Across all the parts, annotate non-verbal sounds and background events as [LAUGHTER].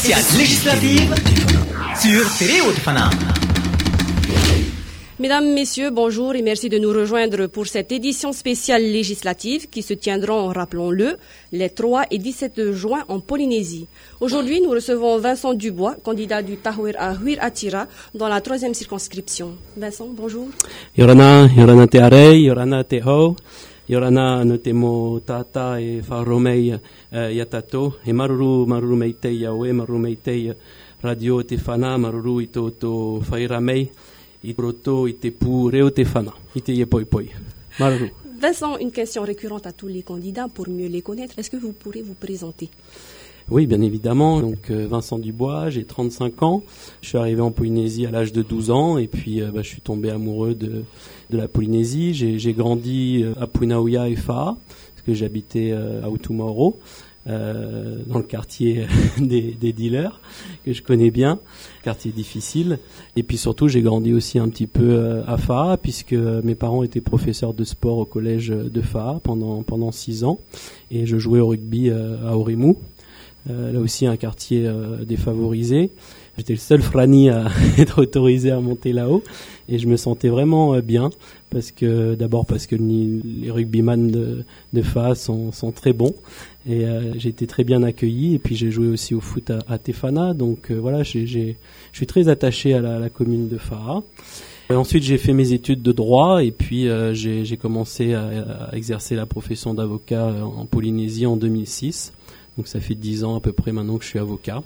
spéciale législative sur Télé Haute-Fana. Mesdames, Messieurs, bonjour et merci de nous rejoindre pour cette édition spéciale législative qui se tiendra, rappelons-le, les 3 et 17 juin en Polynésie. Aujourd'hui, nous recevons Vincent Dubois, candidat du Tahouir à Huir Atira dans la troisième circonscription. Vincent, bonjour. Yorana, Yorana te arei, Yorana te te mo tata e wharomei uh, yatato, e maruru, maruru mei te iaue, maruru mei te radio te whana, maruru i tō tō whaira mei, Vincent, une question récurrente à tous les candidats pour mieux les connaître. Est-ce que vous pourrez vous présenter? Oui, bien évidemment. Donc euh, Vincent Dubois, j'ai 35 ans. Je suis arrivé en Polynésie à l'âge de 12 ans et puis euh, bah, je suis tombé amoureux de, de la Polynésie. J'ai grandi euh, à Punaouia et Faa, parce que j'habitais à Utumoro. Euh, dans le quartier [LAUGHS] des, dealers que je connais bien, quartier difficile. Et puis surtout, j'ai grandi aussi un petit peu euh, à Fa, puisque mes parents étaient professeurs de sport au collège de Fa pendant pendant six ans, et je jouais au rugby euh, à Orimou. là aussi un quartier défavorisé. J'étais le seul frani à [LAUGHS] être autorisé à monter là-haut. Et je me sentais vraiment bien. Parce que d'abord parce que les rugbyman de, de FA sont, sont, très bons. Et euh, j'ai été très bien accueilli. Et puis j'ai joué aussi au foot à, Tefana. Donc euh, voilà je suis très attaché à la, commune de Fa. ensuite j'ai fait mes études de droit. Et puis euh, j'ai commencé à, à, exercer la profession d'avocat en Polynésie en 2006 donc ça fait dix ans à peu près maintenant que je suis avocat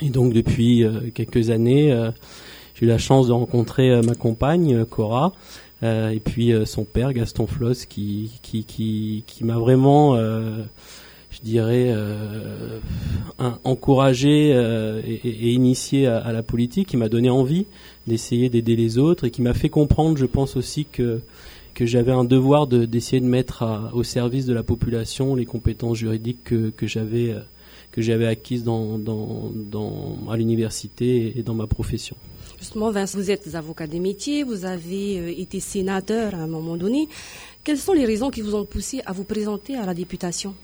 et donc depuis quelques années j'ai eu la chance de rencontrer ma compagne Cora euh, et puis euh, son père Gaston Floss qui qui qui, m'a vraiment euh, je dirais encouragé et, et, initié à, la politique. Qui m'a donné envie d'essayer d'aider les autres et qui m'a fait comprendre je pense aussi que que j'avais un devoir d'essayer de, mettre au service de la population les compétences juridiques que, que j'avais que j'avais acquises dans, dans, dans, à l'université et dans ma profession. Justement, Vincent, vous êtes avocat des métiers, vous avez euh, été sénateur à un moment donné. Quelles sont les raisons qui vous ont poussé à vous présenter à la députation?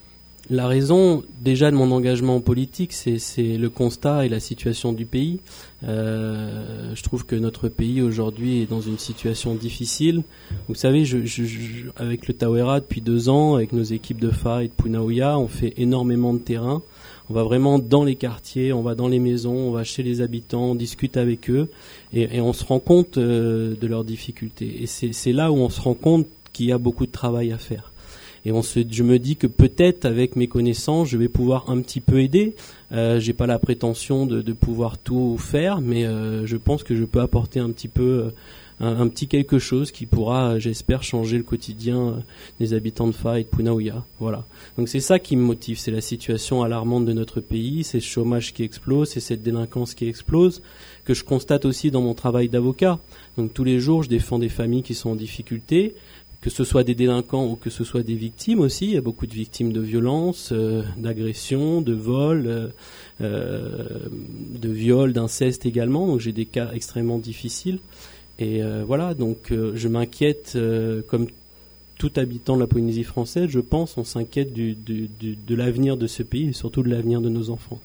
La raison déjà de mon engagement politique, c'est le constat et la situation du pays. Euh, je trouve que notre pays aujourd'hui est dans une situation difficile. Vous savez, je, avec le Tawera depuis deux ans, avec nos équipes de FA et de Punaouia, on fait énormément de terrain. On va vraiment dans les quartiers, on va dans les maisons, on va chez les habitants, on discute avec eux et, on se rend compte euh, de leurs difficultés. Et c'est là où on se rend compte qu'il y a beaucoup de travail à faire. Et je me dis que peut-être avec mes connaissances, je vais pouvoir un petit peu aider. Euh, J'ai pas la prétention de, pouvoir tout faire, mais euh, je pense que je peux apporter un petit peu un, petit quelque chose qui pourra, j'espère, changer le quotidien euh, des habitants de Fa et de Punaouia. Voilà. Donc c'est ça qui me motive, c'est la situation alarmante de notre pays, c'est ce chômage qui explose, c'est cette délinquance qui explose, que je constate aussi dans mon travail d'avocat. Donc tous les jours, je défends des familles qui sont en difficulté, que ce soit des délinquants ou que ce soit des victimes aussi. Il y a beaucoup de victimes de violences, euh, d'agressions, de vols, euh, de viols, d'inceste également. Donc j'ai des cas extrêmement difficiles. Et voilà, donc je m'inquiète, comme tout habitant de la Polynésie française, je pense, on s'inquiète de l'avenir de ce pays et surtout de l'avenir de nos enfants.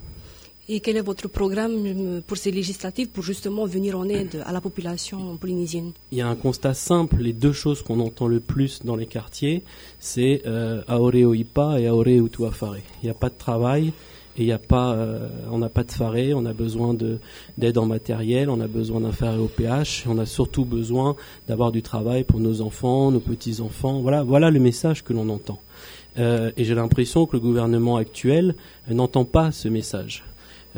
Et quel est votre programme euh, pour ces législatives pour justement venir en aide à la population polynésienne? Il y a un constat simple. Les deux choses qu'on entend le plus dans les quartiers, c'est euh, Aoreo Ipa et Aoreo Utuafare. Il n'y a pas de travail et il a pas, euh, on n'a pas de faré, on a besoin d'aide en matériel, on a besoin d'un faré au PH, on a surtout besoin d'avoir du travail pour nos enfants, nos petits-enfants. Voilà, voilà le message que l'on entend. Euh, et j'ai l'impression que le gouvernement actuel n'entend pas ce message.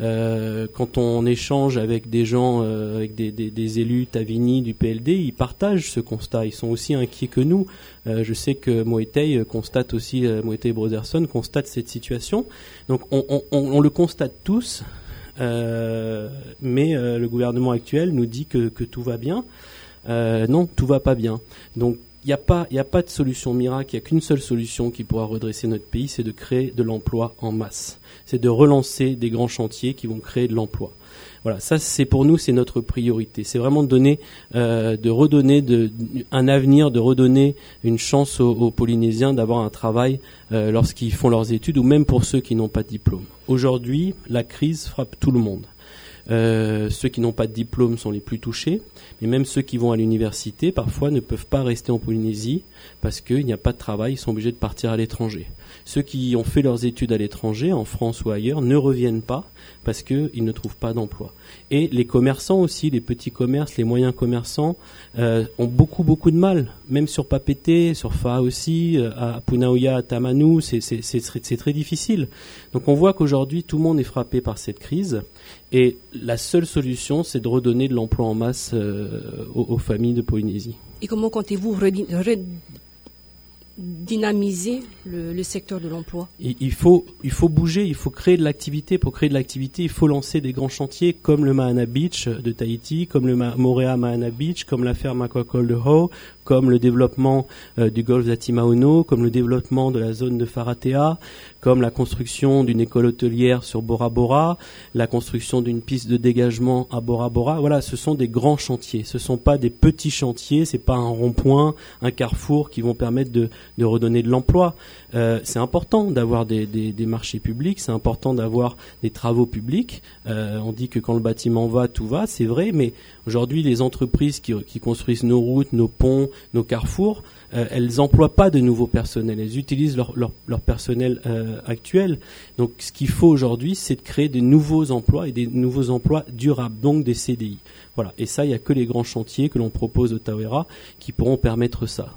Euh, quand on échange avec des gens, euh, avec des, élus Tavini du PLD, ils partagent ce constat. Ils sont aussi inquiets que nous. Euh, je sais que Moetei constate aussi, Moetei Brotherson constate cette situation. Donc on, le constate tous, mais le gouvernement actuel nous dit que, tout va bien. non, tout va pas bien. Donc il n'y a, a pas de solution miracle, il n'y a qu'une seule solution qui pourra redresser notre pays, c'est de créer de l'emploi en masse. C'est de relancer des grands chantiers qui vont créer de l'emploi. Voilà, ça c'est pour nous c'est notre priorité. C'est vraiment de donner, euh, de redonner un avenir, de redonner une chance aux, Polynésiens d'avoir un travail euh, lorsqu'ils font leurs études ou même pour ceux qui n'ont pas de diplôme. Aujourd'hui, la crise frappe tout le monde. Euh, ceux qui n'ont pas de diplôme sont les plus touchés, mais même ceux qui vont à l'université parfois ne peuvent pas rester en Polynésie parce qu'il n'y a pas de travail, ils sont obligés de partir à l'étranger. Ceux qui ont fait leurs études à l'étranger, en France ou ailleurs, ne reviennent pas parce qu'ils ne trouvent pas d'emploi. Et les commerçants aussi, les petits commerces, les moyens commerçants, euh, ont beaucoup beaucoup de mal, même sur Papété, sur Fa aussi, euh, à Punaoya, à Tamanu, c'est très difficile. Donc on voit qu'aujourd'hui tout le monde est frappé par cette crise et la seule solution c'est de redonner de l'emploi en masse euh, aux, aux, familles de Polynésie. Et comment comptez-vous dynamiser le, secteur de l'emploi? Il, faut, il faut bouger, il faut créer de l'activité. Pour créer de l'activité, il faut lancer des grands chantiers comme le Mahana Beach de Tahiti, comme le Morea Mahana Beach, comme la ferme aquacole de Ho, comme le développement euh, du golfe d'Atimaono, comme le développement de la zone de Faratea, comme la construction d'une école hôtelière sur Bora Bora, la construction d'une piste de dégagement à Bora Bora. Voilà, ce sont des grands chantiers. Ce ne sont pas des petits chantiers, c'est pas un rond-point, un carrefour qui vont permettre de, redonner de l'emploi. Euh, c'est important d'avoir des, marchés publics, c'est important d'avoir des travaux publics. Euh, on dit que quand le bâtiment va, tout va, c'est vrai, mais aujourd'hui, les entreprises qui, construisent nos routes, nos ponts, nos carrefours, euh, elles n'emploient pas de nouveaux personnels, elles utilisent leur, personnel euh, actuel. Donc ce qu'il faut aujourd'hui, c'est de créer des nouveaux emplois et des nouveaux emplois durables, donc des CDI. Voilà. Et ça, il n'y a que les grands chantiers que l'on propose au Tawera qui pourront permettre ça.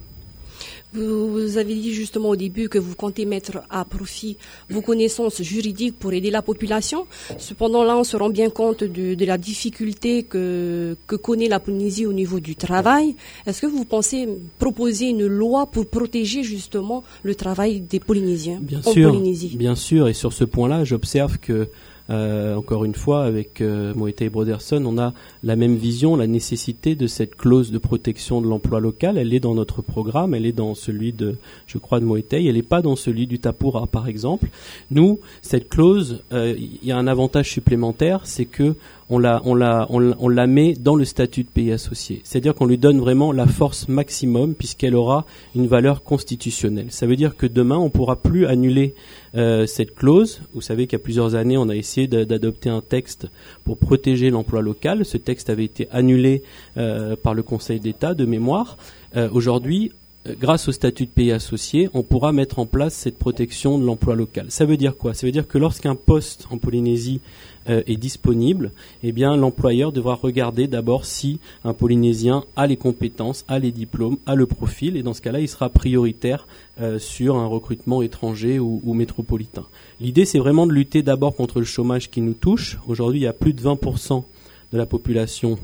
Vous avez dit justement au début que vous comptez mettre à profit vos connaissances juridiques pour aider la population. Cependant, là, on se rend bien compte de, la difficulté que, que connaît la Polynésie au niveau du travail. Est-ce que vous pensez proposer une loi pour protéger justement le travail des Polynésiens bien en sûr, Polynésie? Bien sûr, et sur ce point-là, j'observe que euh, encore une fois, avec euh, et Broderson, on a la même vision, la nécessité de cette clause de protection de l'emploi local. Elle est dans notre programme, elle est dans celui de, je crois, de Moetei, elle n'est pas dans celui du Tapura, par exemple. Nous, cette clause, euh, il y a un avantage supplémentaire, c'est que on la, on la, on, la met dans le statut de pays associé. C'est-à-dire qu'on lui donne vraiment la force maximum puisqu'elle aura une valeur constitutionnelle. Ça veut dire que demain, on ne pourra plus annuler euh, cette clause. Vous savez qu'il y a plusieurs années, on a essayé d'adopter un texte pour protéger l'emploi local. Ce texte avait été annulé euh, par le Conseil d'État de mémoire. Euh, aujourd'hui, grâce au statut de pays associé, on pourra mettre en place cette protection de l'emploi local. Ça veut dire quoi? Ça veut dire que lorsqu'un poste en Polynésie est disponible, eh bien l'employeur devra regarder d'abord si un Polynésien a les compétences, a les diplômes, a le profil, et dans ce cas-là, il sera prioritaire euh, sur un recrutement étranger ou, ou métropolitain. L'idée, c'est vraiment de lutter d'abord contre le chômage qui nous touche. Aujourd'hui, il y a plus de 20% de la population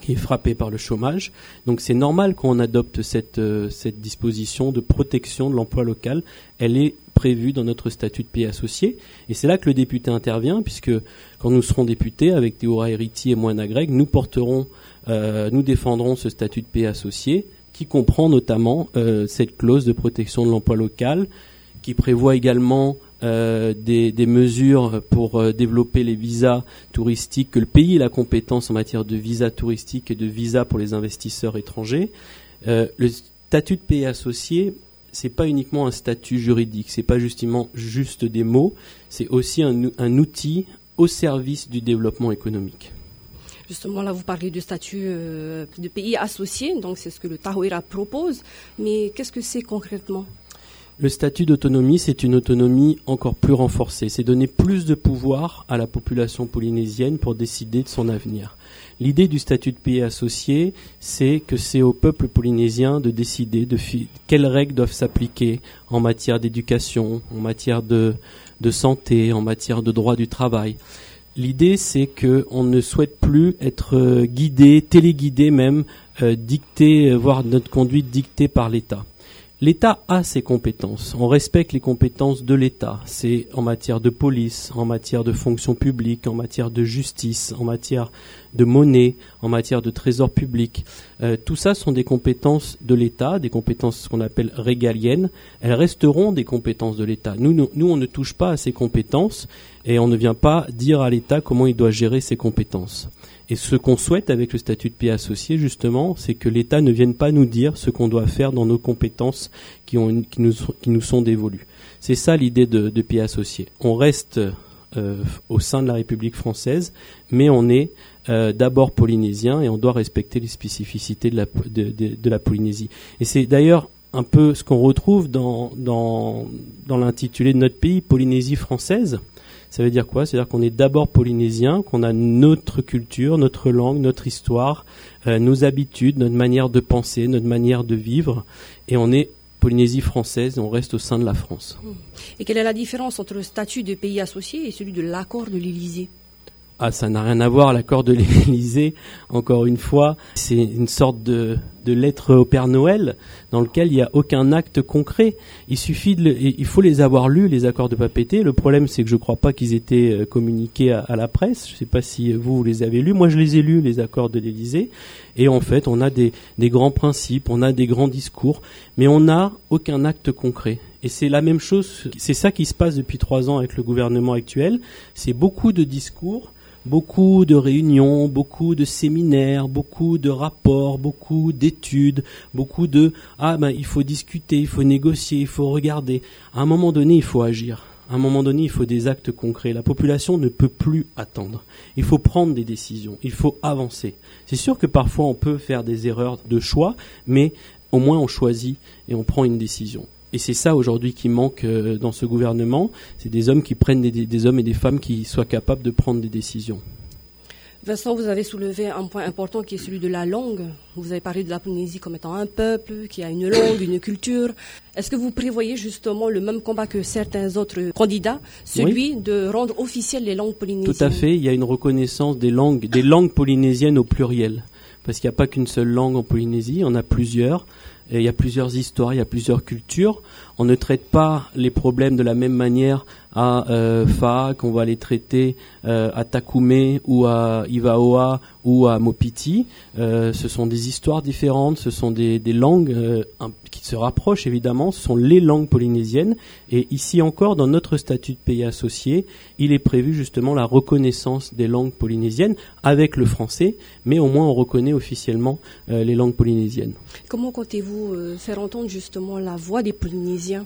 qui est frappée par le chômage. Donc c'est normal qu'on adopte cette, euh, cette disposition de protection de l'emploi local. Elle est prévu dans notre statut de pays associé. Et c'est là que le député intervient, puisque quand nous serons députés, avec Théora Hériti et Moine Greg, nous porterons, euh, nous défendrons ce statut de pays associé, qui comprend notamment euh, cette clause de protection de l'emploi local, qui prévoit également euh, des, des, mesures pour développer les visas touristiques, que le pays ait la compétence en matière de visas touristiques et de visas pour les investisseurs étrangers. le statut de pays associé c'est pas uniquement un statut juridique, c'est pas justement juste des mots, c'est aussi un, un, outil au service du développement économique. Justement, là, vous parlez du statut euh, de pays associé, donc c'est ce que le Tahoira propose, mais qu'est-ce que c'est concrètement? Le statut d'autonomie, c'est une autonomie encore plus renforcée. C'est donner plus de pouvoir à la population polynésienne pour décider de son avenir. L'idée du statut de pays associé, c'est que c'est au peuple polynésien de décider de quelles règles doivent s'appliquer en matière d'éducation, en matière de, santé, en matière de droit du travail. L'idée, c'est qu'on ne souhaite plus être euh, guidé, téléguidé même, euh, dicté, euh, voire notre conduite dictée par l'État. L'État a ses compétences. On respecte les compétences de l'État. C'est en matière de police, en matière de fonction publique, en matière de justice, en matière de monnaie, en matière de trésor public. Euh, tout ça sont des compétences de l'État, des compétences qu'on appelle régaliennes. Elles resteront des compétences de l'État. Nous, nous, on ne touche pas à ces compétences et on ne vient pas dire à l'État comment il doit gérer ses compétences. Et ce qu'on souhaite avec le statut de pays associé, justement, c'est que l'État ne vienne pas nous dire ce qu'on doit faire dans nos compétences qui, ont, qui, nous, qui nous sont dévolues. C'est ça l'idée de, de pays associé. On reste euh, au sein de la République française, mais on est euh, d'abord polynésien et on doit respecter les spécificités de la, de, la Polynésie. Et c'est d'ailleurs un peu ce qu'on retrouve dans, dans, dans l'intitulé de notre pays, Polynésie française. Ça veut dire quoi? C'est-à-dire qu'on est d'abord polynésien, qu'on a notre culture, notre langue, notre histoire, euh, nos habitudes, notre manière de penser, notre manière de vivre, et on est Polynésie française, on reste au sein de la France. Et quelle est la différence entre le statut de pays associé et celui de l'accord de l'Élysée? Ah, ça n'a rien à voir, l'accord de [LAUGHS] l'Élysée, encore une fois, c'est une sorte de, de lettre au Père Noël dans lequel il n'y a aucun acte concret. Il suffit de, il faut les avoir lus, les accords de papeté. Le problème, c'est que je ne crois pas qu'ils étaient euh, communiqués à, la presse. Je ne sais pas si vous, vous les avez lus. Moi, je les ai lus, les accords de l'Élysée. Et en fait, on a des, des grands principes, on a des grands discours, mais on n'a aucun acte concret. Et c'est la même chose, c'est ça qui se passe depuis trois ans avec le gouvernement actuel. C'est beaucoup de discours, beaucoup de réunions, beaucoup de séminaires, beaucoup de rapports, beaucoup d'études, beaucoup de ah ben il faut discuter, il faut négocier, il faut regarder. À un moment donné, il faut agir. À un moment donné, il faut des actes concrets. La population ne peut plus attendre. Il faut prendre des décisions. Il faut avancer. C'est sûr que parfois on peut faire des erreurs de choix, mais au moins on choisit et on prend une décision. Et c'est ça aujourd'hui qui manque euh, dans ce gouvernement, c'est des hommes qui prennent des, des, hommes et des femmes qui soient capables de prendre des décisions. Vincent, vous avez soulevé un point important qui est celui de la langue. Vous avez parlé de la Polynésie comme étant un peuple qui a une langue, une culture. Est-ce que vous prévoyez justement le même combat que certains autres candidats, celui de rendre officielles les langues polynésiennes? Tout à fait. Il y a une reconnaissance des langues, des langues polynésiennes au pluriel, parce qu'il n'y a pas qu'une seule langue en Polynésie, on a plusieurs il y a plusieurs histoires, il y a plusieurs cultures. On ne traite pas les problèmes de la même manière à euh, Fa qu'on va les traiter euh, à Takume ou à Ivaoa ou à Mopiti. Euh, ce sont des histoires différentes, ce sont des, langues euh, qui se rapprochent évidemment, ce sont les langues polynésiennes. Et ici encore, dans notre statut de pays associé, il est prévu justement la reconnaissance des langues polynésiennes avec le français, mais au moins on reconnaît officiellement les langues polynésiennes. Comment comptez-vous faire entendre justement la voix des Polynésiens?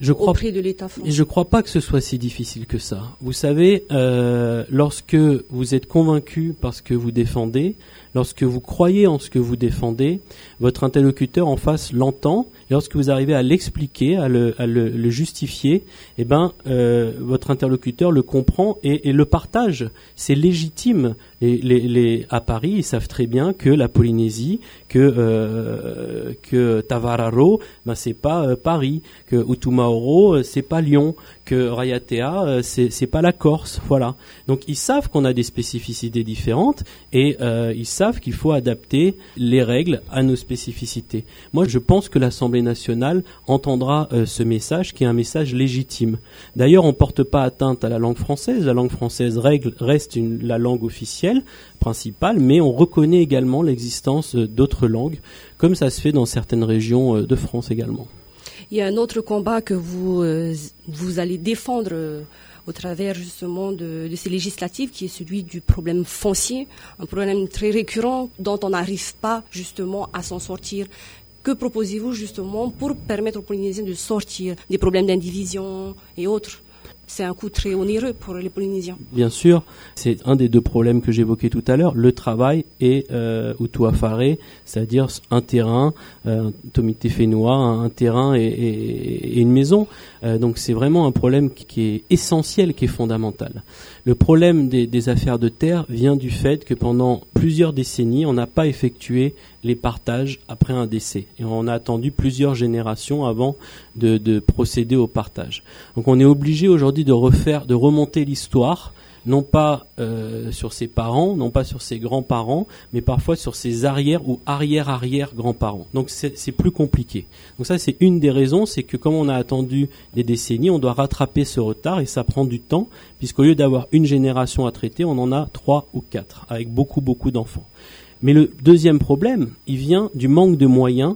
Je crois, auprès de l'État français. Je ne crois pas que ce soit si difficile que ça. Vous savez, euh, lorsque vous êtes convaincu parce que vous défendez, lorsque vous croyez en ce que vous défendez, votre interlocuteur en face l'entend. Lorsque vous arrivez à l'expliquer, à, le, justifier, eh ben, euh, votre interlocuteur le comprend et, le partage. C'est légitime. Les, à Paris, ils savent très bien que la Polynésie, que, euh, Tavararo, ben, c'est pas euh, Paris, que Utumaoro, c'est pas Lyon, que Rayatea, c'est, c'est pas la Corse. Voilà. Donc ils savent qu'on a des spécificités différentes et ils savent qu'il faut adapter les règles à nos spécificités. Moi, je pense que l'Assemblée nationale entendra euh, ce message qui est un message légitime. D'ailleurs, on ne porte pas atteinte à la langue française. La langue française règle, reste la langue officielle principale, mais on reconnaît également l'existence euh, d'autres langues, comme ça se fait dans certaines régions euh, de France également. Il y a un autre combat que vous, vous allez défendre au travers justement de, ces législatives, qui est celui du problème foncier, un problème très récurrent dont on n'arrive pas justement à s'en sortir. Que proposez-vous justement pour permettre aux Polynésiens de sortir des problèmes d'indivision et autres c'est un coût très onéreux pour les Polynésiens. Bien sûr, c'est un des deux problèmes que j'évoquais tout à l'heure, le travail et euh, Utuafare, c'est-à-dire un terrain, euh, Tomite Fénois, un, terrain et, une maison. Euh, donc c'est vraiment un problème qui, est essentiel, qui est fondamental. Le problème des, affaires de terre vient du fait que pendant plusieurs décennies, on n'a pas effectué les partages après un décès. Et on a attendu plusieurs générations avant de, de procéder au partage. Donc on est obligé aujourd'hui de refaire, de remonter l'histoire non pas euh, sur ses parents, non pas sur ses grands-parents, mais parfois sur ses arrière ou arrière-arrière-grands-parents. Donc c'est plus compliqué. Donc ça c'est une des raisons, c'est que comme on a attendu des décennies, on doit rattraper ce retard et ça prend du temps, puisqu'au lieu d'avoir une génération à traiter, on en a trois ou quatre, avec beaucoup beaucoup d'enfants. Mais le deuxième problème, il vient du manque de moyens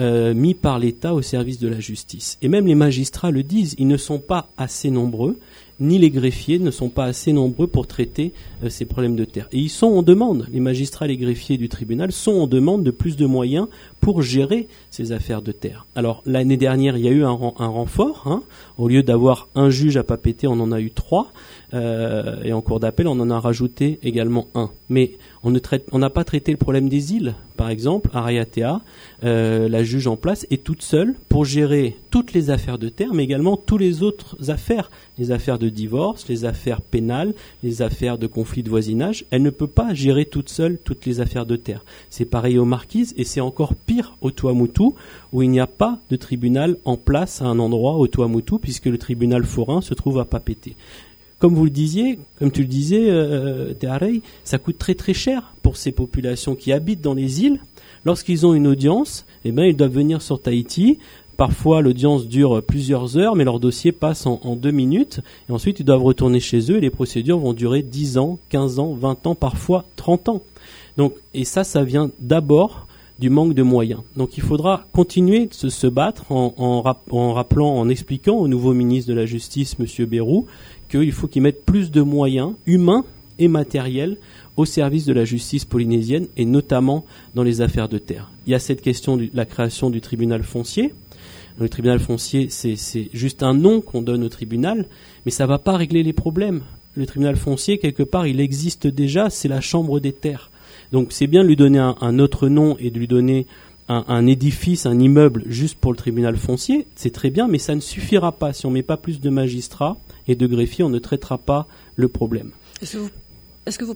euh, mis par l'État au service de la justice. Et même les magistrats le disent, ils ne sont pas assez nombreux, ni les greffiers ne sont pas assez nombreux pour traiter euh, ces problèmes de terre. Et ils sont en demande, les magistrats et les greffiers du tribunal sont en demande de plus de moyens pour gérer ces affaires de terre. Alors l'année dernière, il y a eu un, renfort. Hein. Au lieu d'avoir un juge à papeter, on en a eu trois. Euh, et en cours d'appel, on en a rajouté également un. Mais on n'a pas traité le problème des îles, par exemple, Ariatea, euh, la juge en place est toute seule pour gérer toutes les affaires de terre, mais également toutes les autres affaires, les affaires de divorce, les affaires pénales, les affaires de conflit de voisinage. Elle ne peut pas gérer toute seule toutes les affaires de terre. C'est pareil aux marquises et c'est encore pire au Tuamutu où il n'y a pas de tribunal en place à un endroit au Tuamutu puisque le tribunal forain se trouve à Papété comme vous le disiez, comme tu le disais, euh, ça coûte très très cher pour ces populations qui habitent dans les îles. Lorsqu'ils ont une audience, eh ben, ils doivent venir sur Tahiti. Parfois, l'audience dure plusieurs heures, mais leur dossier passe en, deux minutes. Et ensuite, ils doivent retourner chez eux et les procédures vont durer 10 ans, 15 ans, 20 ans, parfois 30 ans. Donc, et ça, ça vient d'abord du manque de moyens. Donc il faudra continuer de se, battre en, en, rappelant, en expliquant au nouveau ministre de la Justice, M. Bérou, qu'il faut qu'il mette plus de moyens humains et matériels au service de la justice polynésienne et notamment dans les affaires de terre. Il y a cette question de la création du tribunal foncier. Le tribunal foncier, c'est juste un nom qu'on donne au tribunal, mais ça ne va pas régler les problèmes. Le tribunal foncier, quelque part, il existe déjà, c'est la chambre des terres. Donc c'est bien de lui donner un, autre nom et de lui donner un, édifice, un immeuble juste pour le tribunal foncier, c'est très bien, mais ça ne suffira pas. Si on ne met pas plus de magistrats et de greffiers, on ne traitera pas le problème.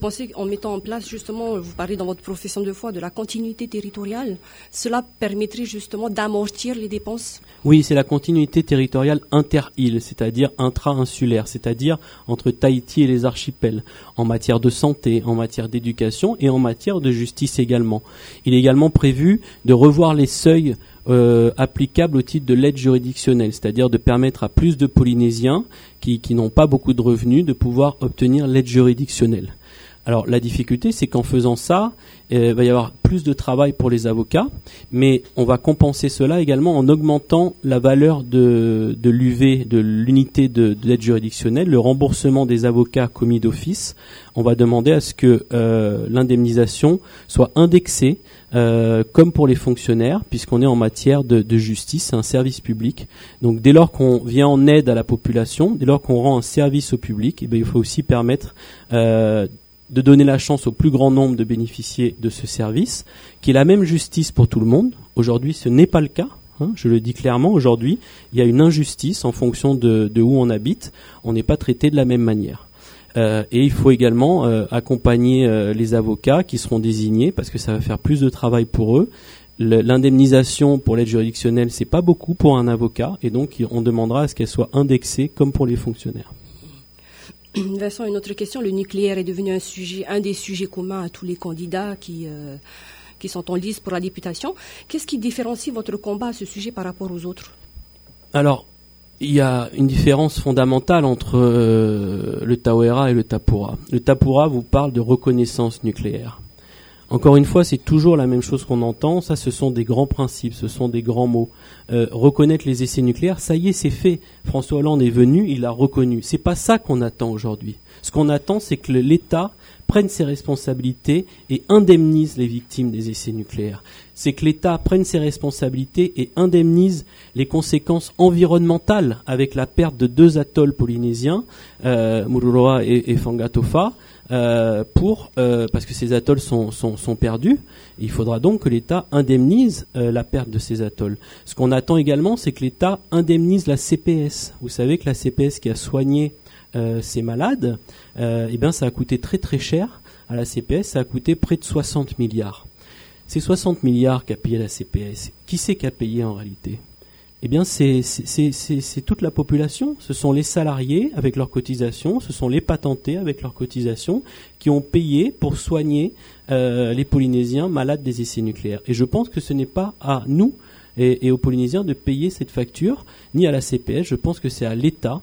Pensez qu'en mettant en place, justement, vous parlez dans votre profession de foi de la continuité territoriale, cela permettrait justement d'amortir les dépenses? Oui, c'est la continuité territoriale inter-île, c'est-à-dire intra-insulaire, c'est-à-dire entre Tahiti et les archipels, en matière de santé, en matière d'éducation et en matière de justice également. Il est également prévu de revoir les seuils euh, applicable au titre de l'aide juridictionnelle, c'est-à-dire de permettre à plus de Polynésiens qui, qui n'ont pas beaucoup de revenus de pouvoir obtenir l'aide juridictionnelle. Alors la difficulté, c'est qu'en faisant ça, euh, il va y avoir plus de travail pour les avocats, mais on va compenser cela également en augmentant la valeur de, de l'UV, de l'unité de, l'aide juridictionnelle, le remboursement des avocats commis d'office. On va demander à ce que euh, l'indemnisation soit indexée euh, comme pour les fonctionnaires, puisqu'on est en matière de, justice, c'est un service public. Donc dès lors qu'on vient en aide à la population, dès lors qu'on rend un service au public, eh il faut aussi permettre de donner la chance au plus grand nombre de bénéficier de ce service, qui est la même justice pour tout le monde. Aujourd'hui, ce n'est pas le cas. Hein, je le dis clairement, aujourd'hui, il y a une injustice en fonction de, où on habite. On n'est pas traité de la même manière. Euh, et il faut également euh, accompagner euh, les avocats qui seront désignés parce que ça va faire plus de travail pour eux. L'indemnisation pour l'aide juridictionnelle, c'est pas beaucoup pour un avocat, et donc on demandera à ce qu'elle soit indexée comme pour les fonctionnaires. [CLEARS THROAT] Vincent, une autre question. Le nucléaire est devenu un sujet, un des sujets communs à tous les candidats qui, euh, sont en liste pour la députation. Qu'est-ce qui différencie votre combat à ce sujet par rapport aux autres? Alors, il y a une différence fondamentale entre euh, le Tawera et le Tapura. Le Tapura vous parle de reconnaissance nucléaire. Encore une fois, c'est toujours la même chose qu'on entend. Ça, ce sont des grands principes, ce sont des grands mots. Euh, reconnaître les essais nucléaires, ça y est, c'est fait. François Hollande est venu, il l'a reconnu. C'est pas ça qu'on attend aujourd'hui. Ce qu'on attend, c'est que l'État prenne ses responsabilités et indemnise les victimes des essais nucléaires. C'est que l'État prenne ses responsabilités et indemnise les conséquences environnementales avec la perte de deux atolls polynésiens, euh, Mururoa et, et Fangatofa, euh, pour euh, parce que ces atolls sont, perdus. Il faudra donc que l'État indemnise euh, la perte de ces atolls. Ce qu'on attend également, c'est que l'État indemnise la CPS. Vous savez que la CPS qui a soigné ces malades, eh bien, ça a coûté très très cher à la CPS. Ça a coûté près de 60 milliards. Ces 60 milliards qu'a payé la CPS, qui c'est qui a payé en réalité? Eh bien, c'est toute la population. Ce sont les salariés avec leurs cotisations, ce sont les patentés avec leurs cotisations qui ont payé pour soigner euh, les Polynésiens malades des essais nucléaires. Et je pense que ce n'est pas à nous et, aux Polynésiens de payer cette facture, ni à la CPS. Je pense que c'est à l'État,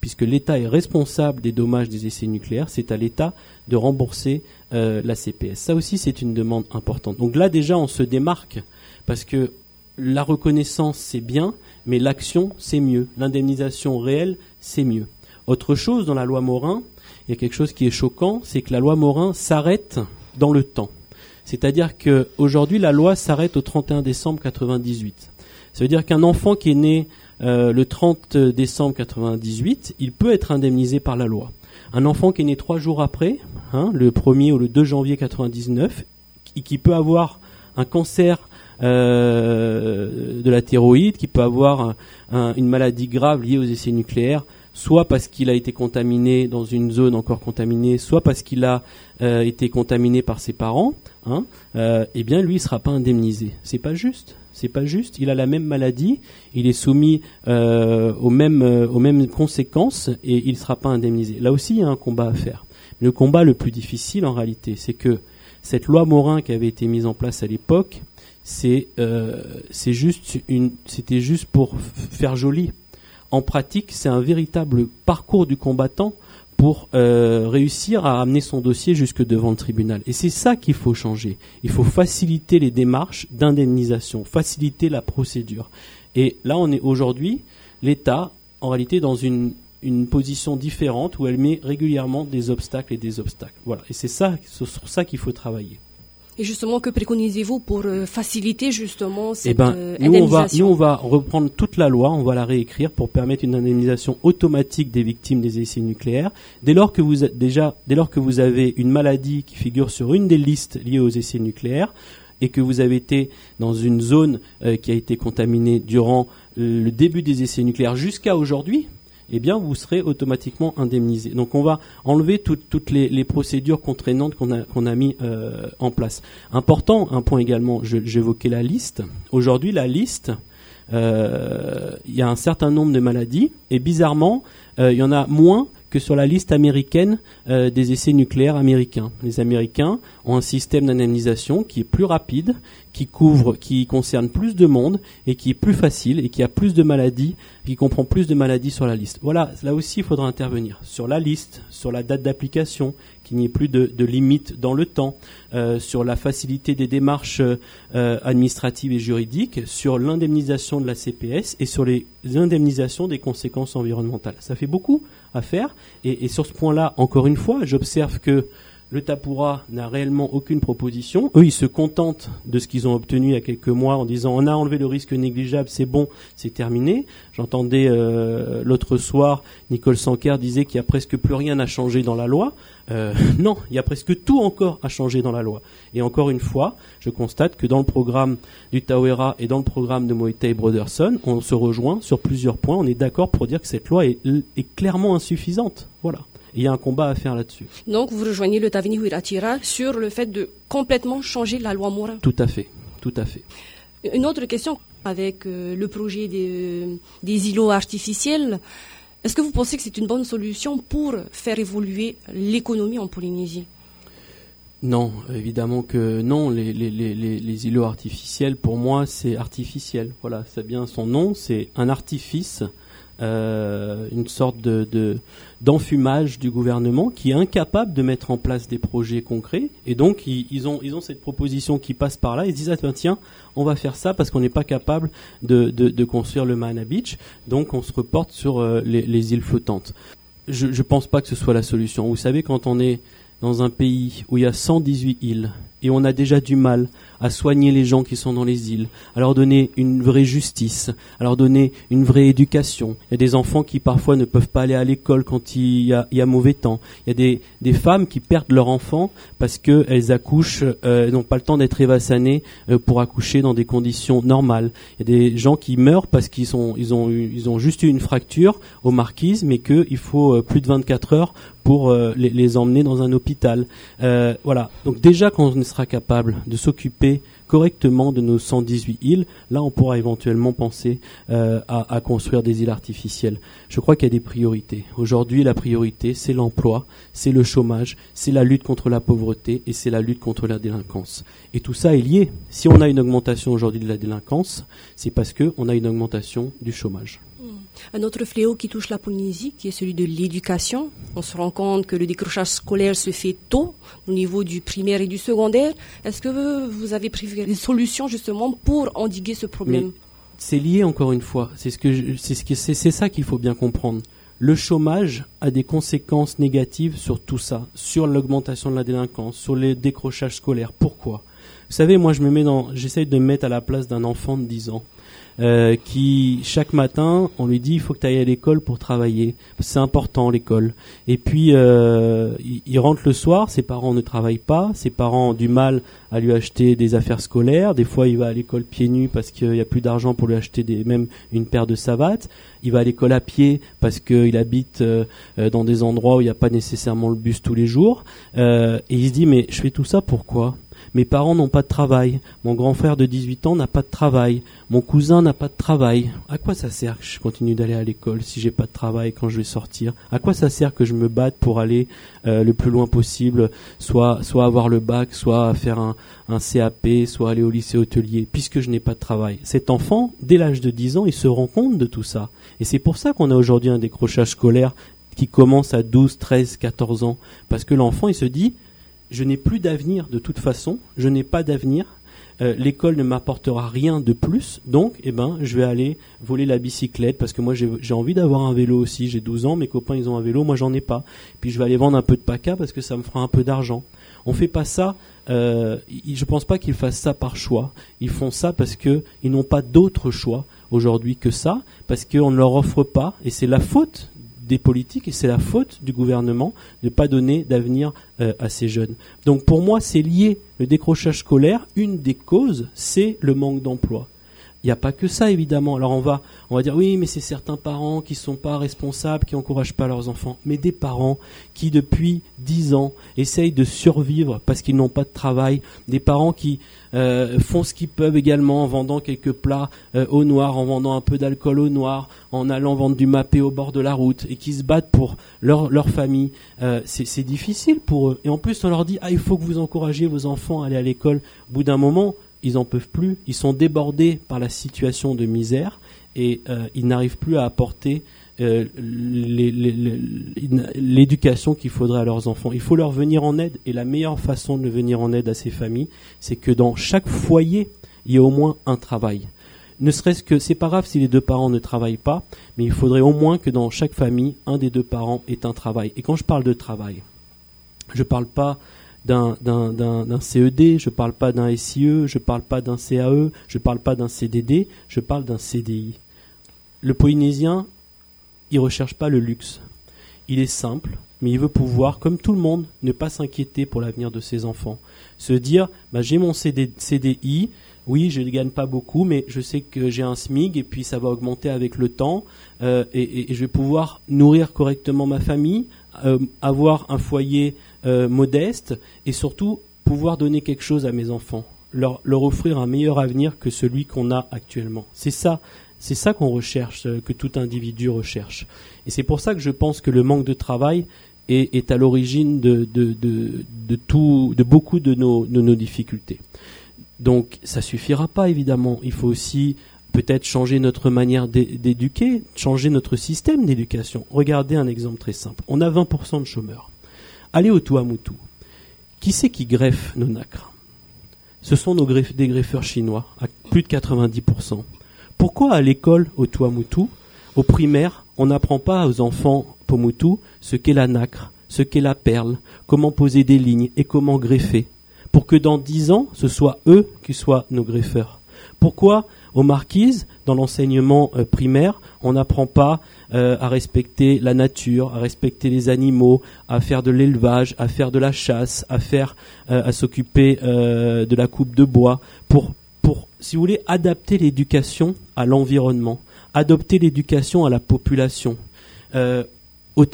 puisque l'État est responsable des dommages des essais nucléaires, c'est à l'État de rembourser euh, la CPS. Ça aussi, c'est une demande importante. Donc là, déjà, on se démarque, parce que la reconnaissance, c'est bien, mais l'action, c'est mieux. L'indemnisation réelle, c'est mieux. Autre chose, dans la loi Morin, il y a quelque chose qui est choquant, c'est que la loi Morin s'arrête dans le temps. C'est-à-dire qu'aujourd'hui, la loi s'arrête au 31 décembre 98. Ça veut dire qu'un enfant qui est né euh, le 30 décembre 98, il peut être indemnisé par la loi. Un enfant qui est né trois jours après, hein, le 1er ou le 2 janvier 99, qui, qui peut avoir un cancer euh, de la thyroïde, qui peut avoir une maladie grave liée aux essais nucléaires, soit parce qu'il a été contaminé dans une zone encore contaminée, soit parce qu'il a euh, été contaminé par ses parents, hein, euh, eh bien lui il sera pas indemnisé. C'est pas juste. C'est pas juste. Il a la même maladie, il est soumis aux mêmes conséquences et il sera pas indemnisé. Là aussi il y a un combat à faire. Le combat le plus difficile en réalité, c'est que cette loi Morin qui avait été mise en place à l'époque, c'est euh, c'était juste pour faire joli. En pratique, c'est un véritable parcours du combattant pour euh, réussir à amener son dossier jusque devant le tribunal. Et c'est ça qu'il faut changer. Il faut faciliter les démarches d'indemnisation, faciliter la procédure. Et là, on est aujourd'hui, l'État, en réalité, dans une, position différente où elle met régulièrement des obstacles et des obstacles. Voilà. Et c'est ça, sur ça qu'il faut travailler. Et justement, que préconisez-vous pour euh, faciliter justement eh cette ben, euh, nous, on va, nous, on va reprendre toute la loi, on va la réécrire pour permettre une indemnisation automatique des victimes des essais nucléaires. Dès lors que vous déjà, dès lors que vous avez une maladie qui figure sur une des listes liées aux essais nucléaires, et que vous avez été dans une zone euh, qui a été contaminée durant le début des essais nucléaires jusqu'à aujourd'hui, eh bien, vous serez automatiquement indemnisé. Donc, on va enlever toutes les, procédures contraignantes qu'on a, qu'on a mis euh, en place. Important, un point également, j'évoquais la liste. Aujourd'hui, la liste, euh, il y a un certain nombre de maladies, et bizarrement, euh, il y en a moins que sur la liste américaine euh, des essais nucléaires américains. Les Américains ont un système d'indemnisation qui est plus rapide, qui couvre, qui concerne plus de monde et qui est plus facile et qui a plus de maladies, qui comprend plus de maladies sur la liste. Voilà, là aussi il faudra intervenir sur la liste, sur la date d'application, qu'il n'y ait plus de, limite dans le temps, euh, sur la facilité des démarches euh, administratives et juridiques, sur l'indemnisation de la CPS et sur les indemnisations des conséquences environnementales. Ça fait beaucoup à faire. Et, sur ce point-là, encore une fois, j'observe que le Tapura n'a réellement aucune proposition. Eux, ils se contentent de ce qu'ils ont obtenu il y a quelques mois en disant on a enlevé le risque négligeable, c'est bon, c'est terminé. J'entendais euh, l'autre soir, Nicole Sanker disait qu'il n'y a presque plus rien à changer dans la loi. Euh, [LAUGHS] non, il y a presque tout encore à changer dans la loi. Et encore une fois, je constate que dans le programme du Tawera et dans le programme de Moïtei Brotherson, on se rejoint sur plusieurs points. On est d'accord pour dire que cette loi est, clairement insuffisante. Voilà. Il y a un combat à faire là-dessus. Donc vous rejoignez le Tavini Huiratira sur le fait de complètement changer la loi Morin. Tout à fait, tout à fait. Une autre question avec euh, le projet des, des îlots artificiels. Est-ce que vous pensez que c'est une bonne solution pour faire évoluer l'économie en Polynésie? Non, évidemment que non. Les, les, les, les îlots artificiels, pour moi, c'est artificiel. Voilà, c'est bien son nom. C'est un artifice euh, une sorte de, d'enfumage du gouvernement qui est incapable de mettre en place des projets concrets. Et donc, ils, ont, ils ont cette proposition qui passe par là. Ils disent, ah, tiens, on va faire ça parce qu'on n'est pas capable de, construire le Mana Beach. Donc, on se reporte sur euh, les, les, îles flottantes. Je ne pense pas que ce soit la solution. Vous savez, quand on est dans un pays où il y a 118 îles et on a déjà du mal à soigner les gens qui sont dans les îles, à leur donner une vraie justice, à leur donner une vraie éducation. Il y a des enfants qui parfois ne peuvent pas aller à l'école quand il y, a, mauvais temps. Il y a des, femmes qui perdent leur enfant parce qu'elles accouchent, euh, elles n'ont pas le temps d'être évassanées euh, pour accoucher dans des conditions normales. Il y a des gens qui meurent parce qu'ils ont, juste eu une fracture aux marquises, mais qu'il faut euh, plus de 24 heures pour les, les, emmener dans un hôpital. voilà. Donc déjà, quand on sera capable de s'occuper correctement de nos 118 îles, là on pourra éventuellement penser euh, à, construire des îles artificielles. Je crois qu'il y a des priorités. Aujourd'hui, la priorité, c'est l'emploi, c'est le chômage, c'est la lutte contre la pauvreté et c'est la lutte contre la délinquance. Et tout ça est lié. Si on a une augmentation aujourd'hui de la délinquance, c'est parce qu'on a une augmentation du chômage. Un autre fléau qui touche la Polynésie, qui est celui de l'éducation. On se rend compte que le décrochage scolaire se fait tôt, au niveau du primaire et du secondaire. Est-ce que vous avez prévu des solutions justement pour endiguer ce problème? C'est lié encore une fois. C'est ce que c'est ce c'est ça qu'il faut bien comprendre. Le chômage a des conséquences négatives sur tout ça, sur l'augmentation de la délinquance, sur les décrochages scolaires. Pourquoi? Vous savez, moi, je me mets dans, j'essaye de me mettre à la place d'un enfant de 10 ans. Euh, qui chaque matin on lui dit il faut que tu ailles à l'école pour travailler. C'est important l'école. Et puis euh, il, rentre le soir ses parents ne travaillent pas ses parents ont du mal à lui acheter des affaires scolaires. Des fois il va à l'école pieds nus parce qu'il n'y a plus d'argent pour lui acheter des, même une paire de savates. Il va à l'école à pied parce qu'il habite euh, dans des endroits où il n'y a pas nécessairement le bus tous les jours. Et il se dit mais je fais tout ça pourquoi mes parents n'ont pas de travail. Mon grand frère de 18 ans n'a pas de travail. Mon cousin n'a pas de travail. À quoi ça sert que je continue d'aller à l'école si j'ai pas de travail quand je vais sortir? À quoi ça sert que je me batte pour aller euh, le plus loin possible, soit soit avoir le bac, soit faire un, un CAP, soit aller au lycée hôtelier, puisque je n'ai pas de travail? Cet enfant, dès l'âge de 10 ans, il se rend compte de tout ça. Et c'est pour ça qu'on a aujourd'hui un décrochage scolaire qui commence à 12, 13, 14 ans. Parce que l'enfant, il se dit, je n'ai plus d'avenir de toute façon, je n'ai pas d'avenir, euh, l'école ne m'apportera rien de plus, donc eh ben, je vais aller voler la bicyclette parce que moi j'ai envie d'avoir un vélo aussi, j'ai 12 ans, mes copains ils ont un vélo, moi j'en ai pas. Puis je vais aller vendre un peu de paca parce que ça me fera un peu d'argent. On fait pas ça, euh, je pense pas qu'ils fassent ça par choix, ils font ça parce qu'ils n'ont pas d'autre choix aujourd'hui que ça, parce qu'on ne leur offre pas, et c'est la faute des politiques et c'est la faute du gouvernement de ne pas donner d'avenir euh, à ces jeunes. Donc pour moi, c'est lié. Le décrochage scolaire, une des causes, c'est le manque d'emploi. Il n'y a pas que ça, évidemment. Alors on va, on va dire oui, mais c'est certains parents qui ne sont pas responsables, qui n'encouragent pas leurs enfants. Mais des parents qui, depuis dix ans, essayent de survivre parce qu'ils n'ont pas de travail. Des parents qui euh, font ce qu'ils peuvent également en vendant quelques plats euh, au noir, en vendant un peu d'alcool au noir, en allant vendre du mappé au bord de la route et qui se battent pour leur, leur famille. Euh, c'est difficile pour eux. Et en plus, on leur dit ah, il faut que vous encouragiez vos enfants à aller à l'école. Au bout d'un moment, ils en peuvent plus, ils sont débordés par la situation de misère et euh, ils n'arrivent plus à apporter euh, l'éducation qu'il faudrait à leurs enfants. Il faut leur venir en aide et la meilleure façon de venir en aide à ces familles, c'est que dans chaque foyer, il y ait au moins un travail. Ne serait-ce que, c'est pas grave si les deux parents ne travaillent pas, mais il faudrait au moins que dans chaque famille, un des deux parents ait un travail. Et quand je parle de travail, je ne parle pas d'un CED, je ne parle pas d'un SIE, je ne parle pas d'un CAE, je ne parle pas d'un CDD, je parle d'un CDI. Le Polynésien, il recherche pas le luxe. Il est simple, mais il veut pouvoir, comme tout le monde, ne pas s'inquiéter pour l'avenir de ses enfants. Se dire, bah, j'ai mon CDI, oui, je ne gagne pas beaucoup, mais je sais que j'ai un SMIG et puis ça va augmenter avec le temps euh, et, je vais pouvoir nourrir correctement ma famille, euh, avoir un foyer euh, modeste et surtout pouvoir donner quelque chose à mes enfants, leur, offrir un meilleur avenir que celui qu'on a actuellement. C'est ça, c'est ça qu'on recherche, que tout individu recherche. Et c'est pour ça que je pense que le manque de travail est, à l'origine de, de, de, de, de beaucoup de nos, de nos difficultés. Donc ça suffira pas évidemment. Il faut aussi peut-être changer notre manière d'éduquer, changer notre système d'éducation. Regardez un exemple très simple. On a 20% de chômeurs. Allez au Tuamutu. Qui c'est qui greffe nos nacres? Ce sont nos des greffeurs chinois, à plus de 90%. Pourquoi à l'école au Tuamutu, au primaire, on n'apprend pas aux enfants Pomutu ce qu'est la nacre, ce qu'est la perle, comment poser des lignes et comment greffer? Pour que dans dix ans, ce soit eux qui soient nos greffeurs. Pourquoi aux marquises, dans l'enseignement euh, primaire, on n'apprend pas euh, à respecter la nature, à respecter les animaux, à faire de l'élevage, à faire de la chasse, à faire, euh, à s'occuper de la coupe de bois, pour, pour, si vous voulez, adapter l'éducation à l'environnement, adopter l'éducation à la population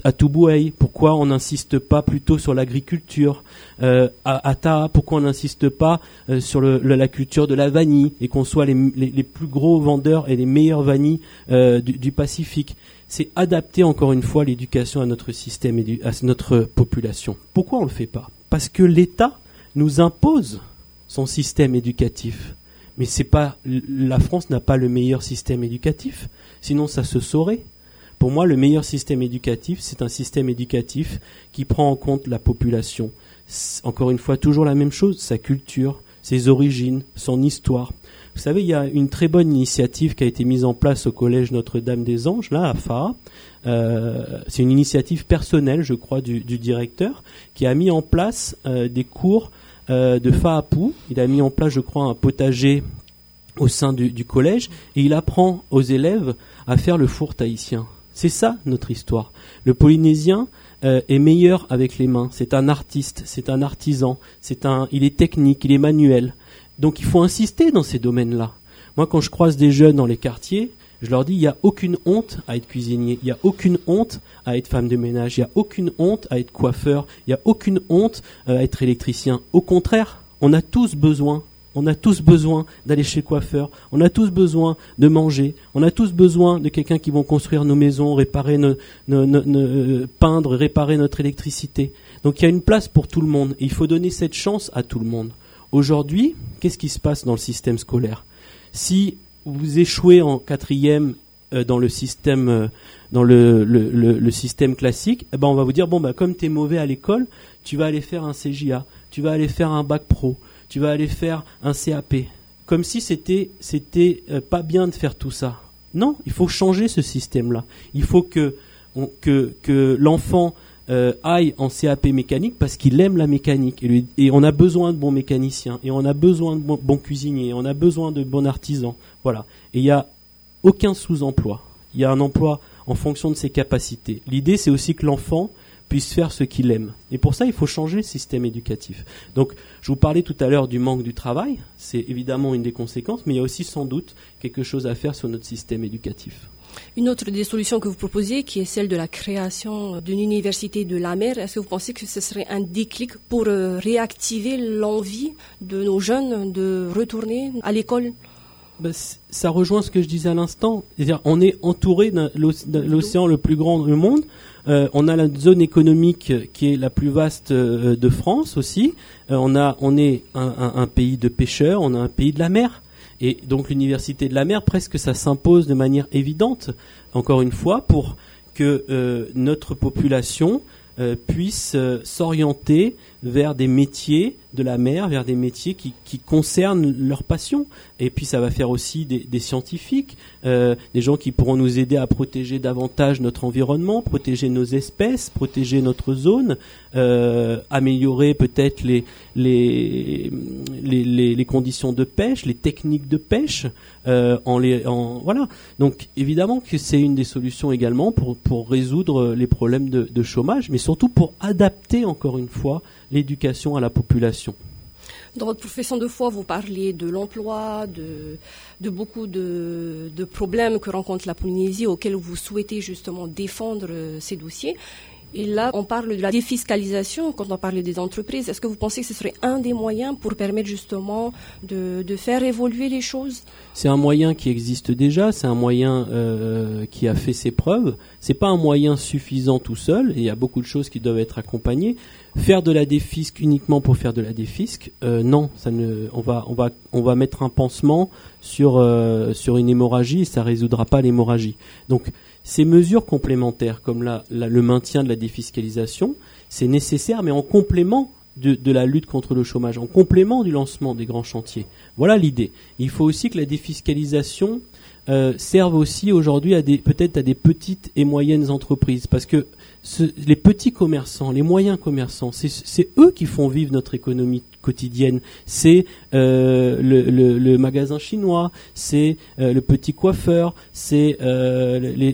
à Toubouaï, pourquoi on n'insiste pas plutôt sur l'agriculture euh, à, à pourquoi on n'insiste pas euh, sur la culture de la vanille et qu'on soit les, plus gros vendeurs et les meilleurs vanilles euh, du, Pacifique C'est adapter encore une fois l'éducation à notre système à notre population. Pourquoi on le fait pas? Parce que l'État nous impose son système éducatif. Mais c'est pas la France n'a pas le meilleur système éducatif, sinon ça se saurait. Pour moi, le meilleur système éducatif, c'est un système éducatif qui prend en compte la population. Encore une fois, toujours la même chose, sa culture, ses origines, son histoire. Vous savez, il y a une très bonne initiative qui a été mise en place au collège Notre-Dame des Anges, là, à Fa. Euh, c'est une initiative personnelle, je crois, du, directeur, qui a mis en place euh, des cours euh, de Faapou. Il a mis en place, je crois, un potager au sein du, du, collège et il apprend aux élèves à faire le four tahitien. C'est ça notre histoire. Le Polynésien euh, est meilleur avec les mains. C'est un artiste, c'est un artisan, c'est un, il est technique, il est manuel. Donc il faut insister dans ces domaines-là. Moi, quand je croise des jeunes dans les quartiers, je leur dis il n'y a aucune honte à être cuisinier, il n'y a aucune honte à être femme de ménage, il n'y a aucune honte à être coiffeur, il n'y a aucune honte euh, à être électricien. Au contraire, on a tous besoin on a tous besoin d'aller chez le coiffeur, on a tous besoin de manger, on a tous besoin de quelqu'un qui vont construire nos maisons, réparer euh, peindre, réparer notre électricité. Donc il y a une place pour tout le monde et il faut donner cette chance à tout le monde. Aujourd'hui, qu'est-ce qui se passe dans le système scolaire? Si vous échouez en quatrième euh, dans le système euh, dans le, système classique, eh ben on va vous dire bon bah comme tu es mauvais à l'école, tu vas aller faire un CJA, tu vas aller faire un bac pro, tu vas aller faire un CAP. Comme si c'était c'était euh, pas bien de faire tout ça. Non, il faut changer ce système-là. Il faut que l'enfant euh, aille en CAP mécanique parce qu'il aime la mécanique et, et, on a besoin de bons mécaniciens et on a besoin de bons, cuisiniers, on a besoin de bons artisans. Voilà. Et il n'y a aucun sous-emploi. Il y a un emploi en fonction de ses capacités. L'idée, c'est aussi que l'enfant puisse faire ce qu'il aime. Et pour ça, il faut changer le système éducatif. Donc, je vous parlais tout à l'heure du manque du travail. C'est évidemment une des conséquences, mais il y a aussi sans doute quelque chose à faire sur notre système éducatif. Une autre des solutions que vous proposez, qui est celle de la création d'une université de la mer, est-ce que vous pensez que ce serait un déclic pour euh, réactiver l'envie de nos jeunes de retourner à l'école? Bah, ça rejoint ce que je disais à l'instant. C'est-à-dire, on est entouré de l'océan le plus grand du monde. Euh, on a la zone économique qui est la plus vaste euh, de France aussi. Euh, on a, on est un, pays de pêcheurs, on a un pays de la mer. Et donc l'université de la mer, presque, ça s'impose de manière évidente, encore une fois, pour que notre population puisse s'orienter vers des métiers de la mer, vers des métiers qui, concernent leur passion. Et puis ça va faire aussi des, scientifiques, euh, des gens qui pourront nous aider à protéger davantage notre environnement, protéger nos espèces, protéger notre zone, euh, améliorer peut-être les les, les, conditions de pêche, les techniques de pêche. Euh, en les, en, voilà. Donc évidemment que c'est une des solutions également pour, pour résoudre les problèmes de chômage, mais surtout pour adapter encore une fois l'éducation à la population. Dans votre profession de foi, vous parlez de l'emploi, de, beaucoup de, de, problèmes que rencontre la Polynésie auxquels vous souhaitez justement défendre euh, ces dossiers. Et là, on parle de la défiscalisation quand on parle des entreprises. Est-ce que vous pensez que ce serait un des moyens pour permettre justement de, faire évoluer les choses? C'est un moyen qui existe déjà, c'est un moyen euh, qui a fait ses preuves. C'est pas un moyen suffisant tout seul. il y a beaucoup de choses qui doivent être accompagnées. Faire de la défisque uniquement pour faire de la défisque, euh, non, on va, on va, on va mettre un pansement sur euh, une hémorragie et ça résoudra pas l'hémorragie. Donc ces mesures complémentaires, comme le maintien de la défiscalisation, c'est nécessaire, mais en complément de, la lutte contre le chômage, en complément du lancement des grands chantiers. Voilà l'idée. Il faut aussi que la défiscalisation euh, serve aussi aujourd'hui peut-être à des petites et moyennes entreprises, parce que les petits commerçants, les moyens commerçants, c'est eux qui font vivre notre économie quotidienne. C'est euh, le, magasin chinois, c'est euh, le petit coiffeur, c'est euh,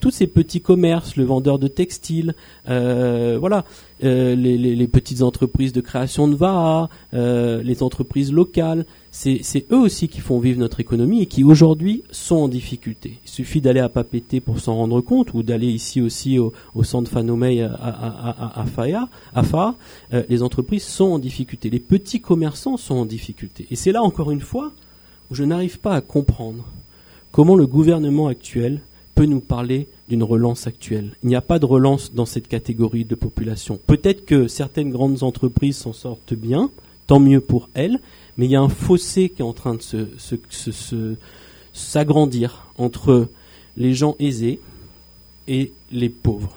tous ces petits commerces, le vendeur de textiles, voilà, les, petites entreprises de création de VAA, les entreprises locales. C'est eux aussi qui font vivre notre économie et qui aujourd'hui sont en difficulté. Il suffit d'aller à Papeete pour s'en rendre compte ou d'aller ici aussi au, au centre Fanomei à, à, à, Faya, euh, les entreprises sont en difficulté. Les petits commerçants sont en difficulté. Et c'est là, encore une fois, où je n'arrive pas à comprendre comment le gouvernement actuel peut nous parler d'une relance actuelle. Il n'y a pas de relance dans cette catégorie de population. Peut-être que certaines grandes entreprises s'en sortent bien, tant mieux pour elles, mais il y a un fossé qui est en train de s'agrandir entre les gens aisés et les pauvres,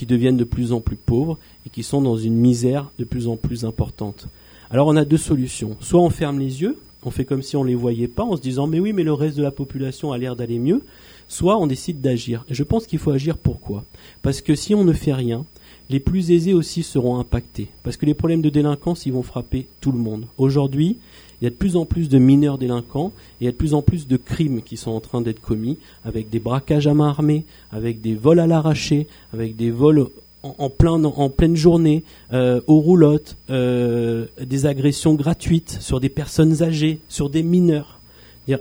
qui deviennent de plus en plus pauvres et qui sont dans une misère de plus en plus importante. Alors on a deux solutions. Soit on ferme les yeux, on fait comme si on ne les voyait pas en se disant mais oui mais le reste de la population a l'air d'aller mieux, soit on décide d'agir. Je pense qu'il faut agir pourquoi? Parce que si on ne fait rien, les plus aisés aussi seront impactés. Parce que les problèmes de délinquance, ils vont frapper tout le monde. Aujourd'hui, il y a de plus en plus de mineurs délinquants et il y a de plus en plus de crimes qui sont en train d'être commis avec des braquages à main armée, avec des vols à l'arraché, avec des vols en, plein, en pleine journée, euh, aux roulottes, euh, des agressions gratuites sur des personnes âgées, sur des mineurs.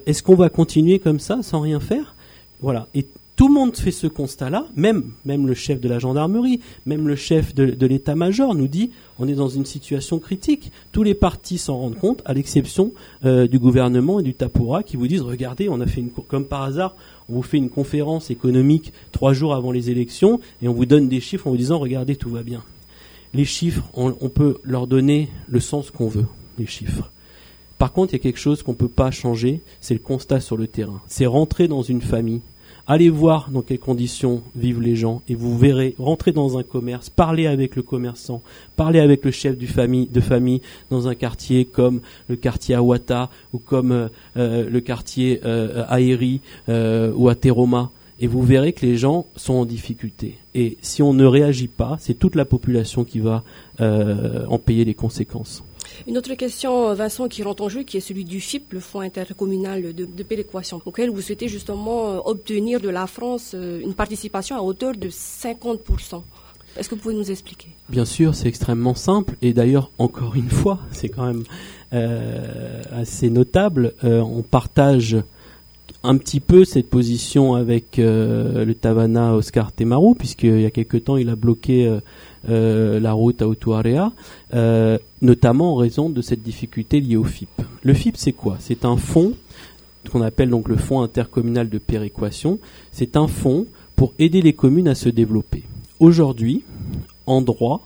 Est-ce qu'on va continuer comme ça sans rien faire? Voilà. Tout le monde fait ce constat-là, même, même le chef de la gendarmerie, même le chef de, l'état-major nous dit on est dans une situation critique. Tous les partis s'en rendent compte, à l'exception euh, du gouvernement et du Tapura qui vous disent regardez, on a fait une, comme par hasard, on vous fait une conférence économique trois jours avant les élections et on vous donne des chiffres en vous disant regardez, tout va bien. Les chiffres, on peut leur donner le sens qu'on veut, les chiffres. Par contre, il y a quelque chose qu'on ne peut pas changer, c'est le constat sur le terrain. C'est rentrer dans une famille Allez voir dans quelles conditions vivent les gens et vous verrez, rentrer dans un commerce, parler avec le commerçant, parler avec le chef de famille dans un quartier comme le quartier Awata ou comme euh, euh, le quartier euh, Aeri ou à Teroma et vous verrez que les gens sont en difficulté. Et si on ne réagit pas, c'est toute la population qui va en payer les conséquences. Une autre question, Vincent, qui rentre en jeu, qui est celui du FIP, le Fonds intercommunal de, de péréquation, auquel vous souhaitez justement euh, obtenir de la France euh, une participation à hauteur de 50%. Est-ce que vous pouvez nous expliquer? Bien sûr, c'est extrêmement simple. Et d'ailleurs, encore une fois, c'est quand même euh, assez notable. on partage un petit peu cette position avec le Tavana Oscar Temaru, puisqu'il y a quelque temps, il a bloqué euh, la route à Otuarea, euh, notamment en raison de cette difficulté liée au FIP. Le FIP, c'est quoi? C'est un fonds qu'on appelle donc le fonds intercommunal de péréquation. C'est un fonds pour aider les communes à se développer. Aujourd'hui, en droit,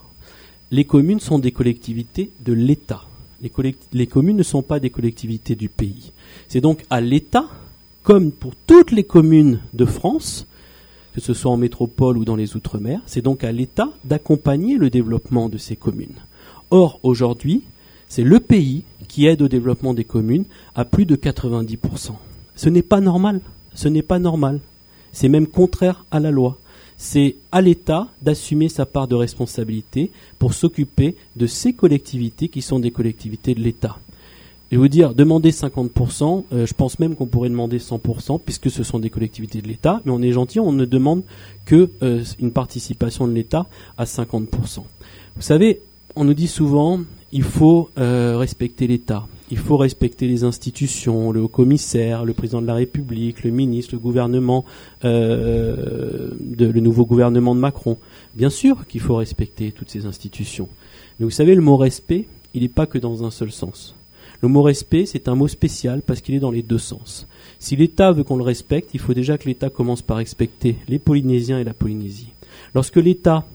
les communes sont des collectivités de l'État. Les, les, communes ne sont pas des collectivités du pays. C'est donc à l'État, comme pour toutes les communes de France, que ce soit en métropole ou dans les Outre-mer. C'est donc à l'État d'accompagner le développement de ces communes. Or, aujourd'hui, c'est le pays qui aide au développement des communes à plus de 90%. Ce n'est pas normal. Ce n'est pas normal. C'est même contraire à la loi. C'est à l'État d'assumer sa part de responsabilité pour s'occuper de ces collectivités qui sont des collectivités de l'État. Je vais vous dire, demander 50%, euh, je pense même qu'on pourrait demander 100%, puisque ce sont des collectivités de l'État, mais on est gentil, on ne demande que euh, une participation de l'État à 50%. Vous savez, on nous dit souvent, il faut euh, respecter l'État, il faut respecter les institutions, le haut-commissaire, le président de la République, le ministre, le gouvernement, de, le nouveau gouvernement de Macron. Bien sûr qu'il faut respecter toutes ces institutions. Mais vous savez, le mot respect, il n'est pas que dans un seul sens. Le mot respect, c'est un mot spécial parce qu'il est dans les deux sens. Si l'État veut qu'on le respecte, il faut déjà que l'État commence par respecter les Polynésiens et la Polynésie. Lorsque l'État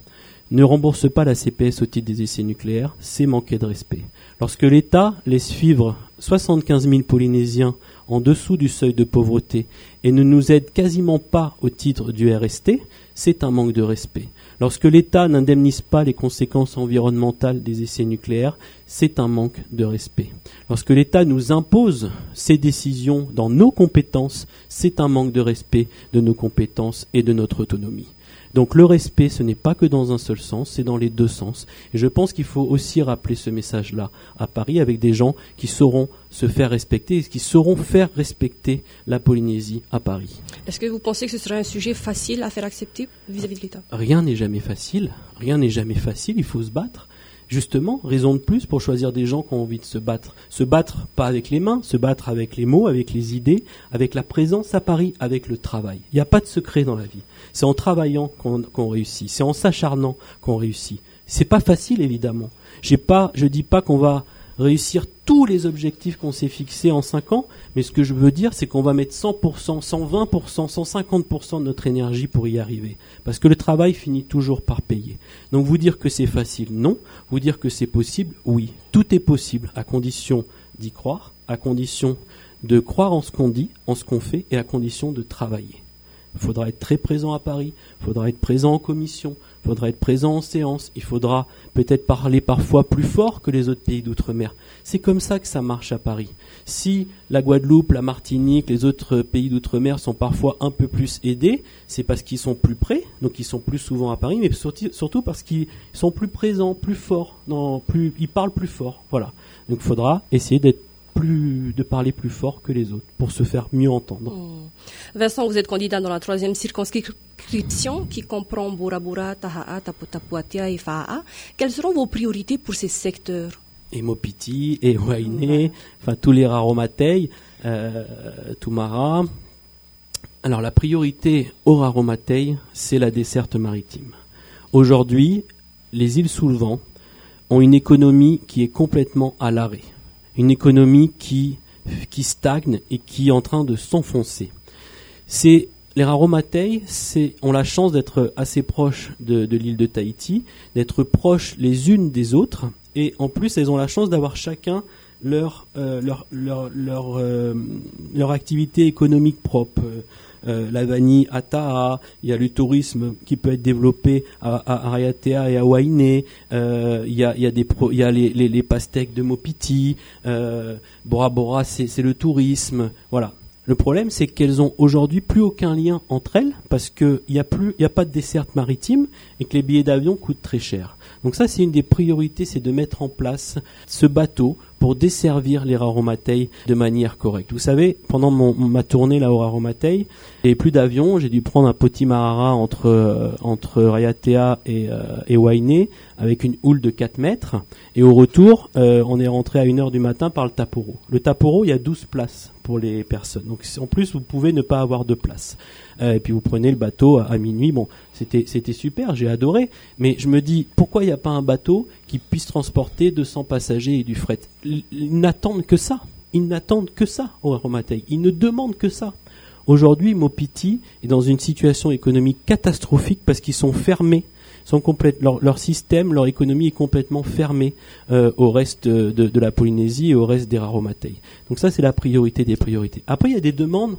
ne rembourse pas la CPS au titre des essais nucléaires, c'est manquer de respect. Lorsque l'État laisse vivre 75 000 Polynésiens en dessous du seuil de pauvreté et ne nous aide quasiment pas au titre du RST, c'est un manque de respect. Lorsque l'État n'indemnise pas les conséquences environnementales des essais nucléaires, c'est un manque de respect. Lorsque l'État nous impose ses décisions dans nos compétences, c'est un manque de respect de nos compétences et de notre autonomie. Donc le respect, ce n'est pas que dans un seul sens, c'est dans les deux sens. Et je pense qu'il faut aussi rappeler ce message-là à Paris avec des gens qui sauront se faire respecter et qui sauront faire respecter la Polynésie à Paris. Est-ce que vous pensez que ce serait un sujet facile à faire accepter vis-à-vis de l'État? Rien n'est jamais facile. Rien n'est jamais facile. Il faut se battre. Justement, raison de plus pour choisir des gens qui ont envie de se battre. Se battre pas avec les mains, se battre avec les mots, avec les idées, avec la présence à Paris, avec le travail. Il n'y a pas de secret dans la vie. C'est en travaillant qu'on réussit. C'est en s'acharnant qu'on réussit. C'est pas facile, évidemment. J'ai pas, je dis pas qu'on va réussir tous les objectifs qu'on s'est fixés en 5 ans, mais ce que je veux dire, c'est qu'on va mettre 100%, 120%, 150% de notre énergie pour y arriver. Parce que le travail finit toujours par payer. Donc vous dire que c'est facile, non. Vous dire que c'est possible, oui. Tout est possible, à condition d'y croire, à condition de croire en ce qu'on dit, en ce qu'on fait, et à condition de travailler. Il faudra être très présent à Paris, il faudra être présent en commission, il faudra être présent en séance, il faudra peut-être parler parfois plus fort que les autres pays d'outre-mer. C'est comme ça que ça marche à Paris. Si la Guadeloupe, la Martinique, les autres pays d'outre-mer sont parfois un peu plus aidés, c'est parce qu'ils sont plus près, donc ils sont plus souvent à Paris, mais surtout parce qu'ils sont plus présents, plus forts, ils parlent plus fort. Voilà. Donc il faudra essayer d'être plus, de parler plus fort que les autres pour se faire mieux entendre. Hmm. Vincent, vous êtes candidat dans la troisième circonscription qui comprend Burabura, Taha'a, Tapuatia et Fa'a. Quelles seront vos priorités pour ces secteurs? Et Mopiti, et Wainé, enfin tous les Raromatei, euh, Toumara. Alors la priorité au Raromatei, c'est la desserte maritime. Aujourd'hui, les îles sous le vent ont une économie qui est complètement à l'arrêt une économie qui, qui stagne et qui est en train de s'enfoncer. C'est les Raromatei ont la chance d'être assez proches de, l'île de Tahiti, d'être proches les unes des autres, et en plus elles ont la chance d'avoir chacun leur, euh, leur, leur, leur, euh, leur, activité économique propre. Euh, la vanille à Taha, il y a le tourisme qui peut être développé à, Ariatea et à Wainé, euh, il y a, il y a, des il y a les, les, les, pastèques de Mopiti, euh, Bora Bora c'est le tourisme, voilà. Le problème, c'est qu'elles ont aujourd'hui plus aucun lien entre elles parce qu'il n'y a plus, il a pas de desserte maritime et que les billets d'avion coûtent très cher. Donc ça, c'est une des priorités, c'est de mettre en place ce bateau pour desservir les Raromatei de manière correcte. Vous savez, pendant ma tournée là au Raromatei, il plus d'avions, j'ai dû prendre un potimarara entre euh, entre Rayatea et, euh, et Wainé avec une houle de 4 mètres. Et au retour, euh, on est rentré à 1h du matin par le Taporo. Le Taporo, il y a 12 places pour les personnes. Donc en plus, vous pouvez ne pas avoir de place. Euh, et puis vous prenez le bateau à, minuit. Bon, c'était super, j'ai adoré. Mais je me dis, pourquoi il n'y a pas un bateau qui puisse transporter 200 passagers et du fret? Ils n'attendent que ça. Ils n'attendent que ça au Aromatei. Ils ne demandent que ça. Aujourd'hui, Mopiti est dans une situation économique catastrophique parce qu'ils sont fermés. Sont leur, système, leur économie est complètement fermée euh, au reste de, de, la Polynésie et au reste des Raromatei. Donc ça, c'est la priorité des priorités. Après, il y a des demandes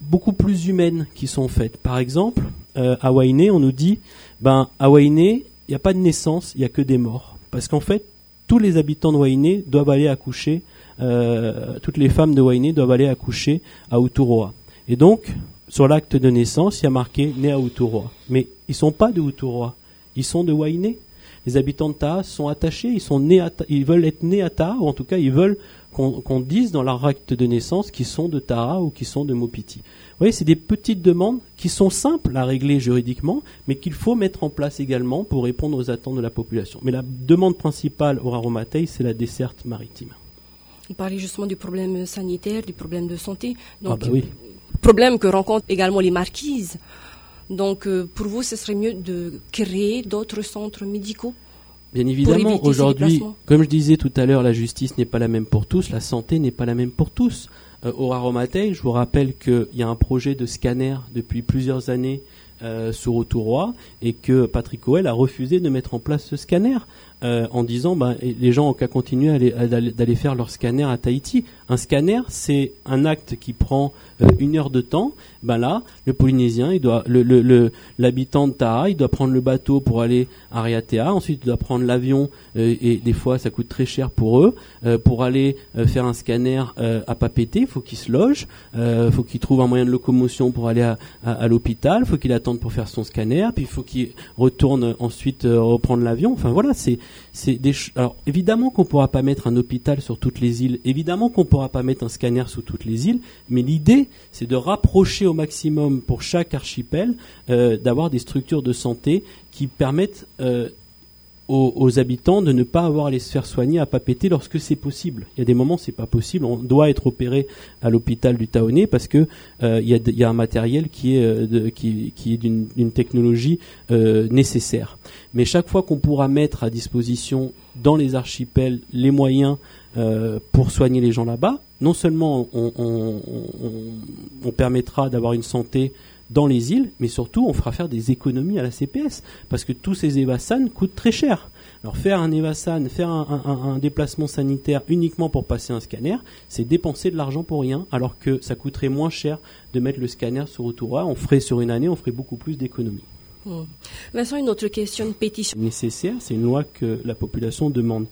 beaucoup plus humaines qui sont faites. Par exemple, euh, à Wainé, on nous dit, ben à Wainé, il n'y a pas de naissance, il n'y a que des morts. Parce qu'en fait, tous les habitants de Wainé doivent aller accoucher, euh, toutes les femmes de Wainé doivent aller accoucher à Uturoa. Et donc, sur l'acte de naissance, il y a marqué né à Uturoa. Mais ils sont pas de Uturoa, ils sont de Wainé. Les habitants de Taha sont attachés, ils sont nés ils veulent être nés à Taha, ou en tout cas ils veulent qu'on dise dans leur acte de naissance qu'ils sont de Tara ou qu'ils sont de Mopiti. Vous voyez, c'est des petites demandes qui sont simples à régler juridiquement, mais qu'il faut mettre en place également pour répondre aux attentes de la population. Mais la demande principale au Raromatei, c'est la desserte maritime. On parlait justement du problème sanitaire, du problème de santé. Donc, ah bah oui. Problème que rencontrent également les marquises. Donc, euh, pour vous, ce serait mieux de créer d'autres centres médicaux Bien évidemment, aujourd'hui, comme je disais tout à l'heure, la justice n'est pas la même pour tous, la santé n'est pas la même pour tous. Euh, au Raromatei, je vous rappelle qu'il y a un projet de scanner depuis plusieurs années euh, sur Autouroi et que Patrick Oel a refusé de mettre en place ce scanner. Euh, en disant bah, les gens ont qu'à continuer d'aller faire leur scanner à Tahiti. Un scanner, c'est un acte qui prend euh, une heure de temps. Ben là, le Polynésien, il doit, le, l'habitant de Taha, il doit prendre le bateau pour aller à Riatea. Ensuite, il doit prendre l'avion euh, et des fois, ça coûte très cher pour eux. pour aller faire un scanner à Papété, il faut qu'il se loge, il faut qu'il trouve un moyen de locomotion pour aller à, l'hôpital, il faut qu'il attende pour faire son scanner, puis il faut qu'il retourne ensuite reprendre l'avion. Enfin voilà, c'est c'est des alors évidemment qu'on pourra pas mettre un hôpital sur toutes les îles, évidemment qu'on pourra pas mettre un scanner sur toutes les îles, mais l'idée c'est de rapprocher au maximum pour chaque archipel euh, d'avoir des structures de santé qui permettent euh, aux, habitants de ne pas avoir à les se faire soigner à Papeete lorsque c'est possible. Il y a des moments c'est pas possible. On doit être opéré à l'hôpital du Taoné parce que euh, il, y a, un matériel qui est euh, qui, est d'une technologie nécessaire. Mais chaque fois qu'on pourra mettre à disposition dans les archipels les moyens pour soigner les gens là-bas, non seulement on permettra d'avoir une santé dans les îles, mais surtout on fera faire des économies à la CPS, parce que tous ces Evassan coûtent très cher. Alors faire un Evassan, faire un, déplacement sanitaire uniquement pour passer un scanner, c'est dépenser de l'argent pour rien, alors que ça coûterait moins cher de mettre le scanner sur Autora, on ferait sur une année, on ferait beaucoup plus d'économies. Hmm. Vincent, une autre question, de pétition. Nécessaire, c'est une loi que la population demande.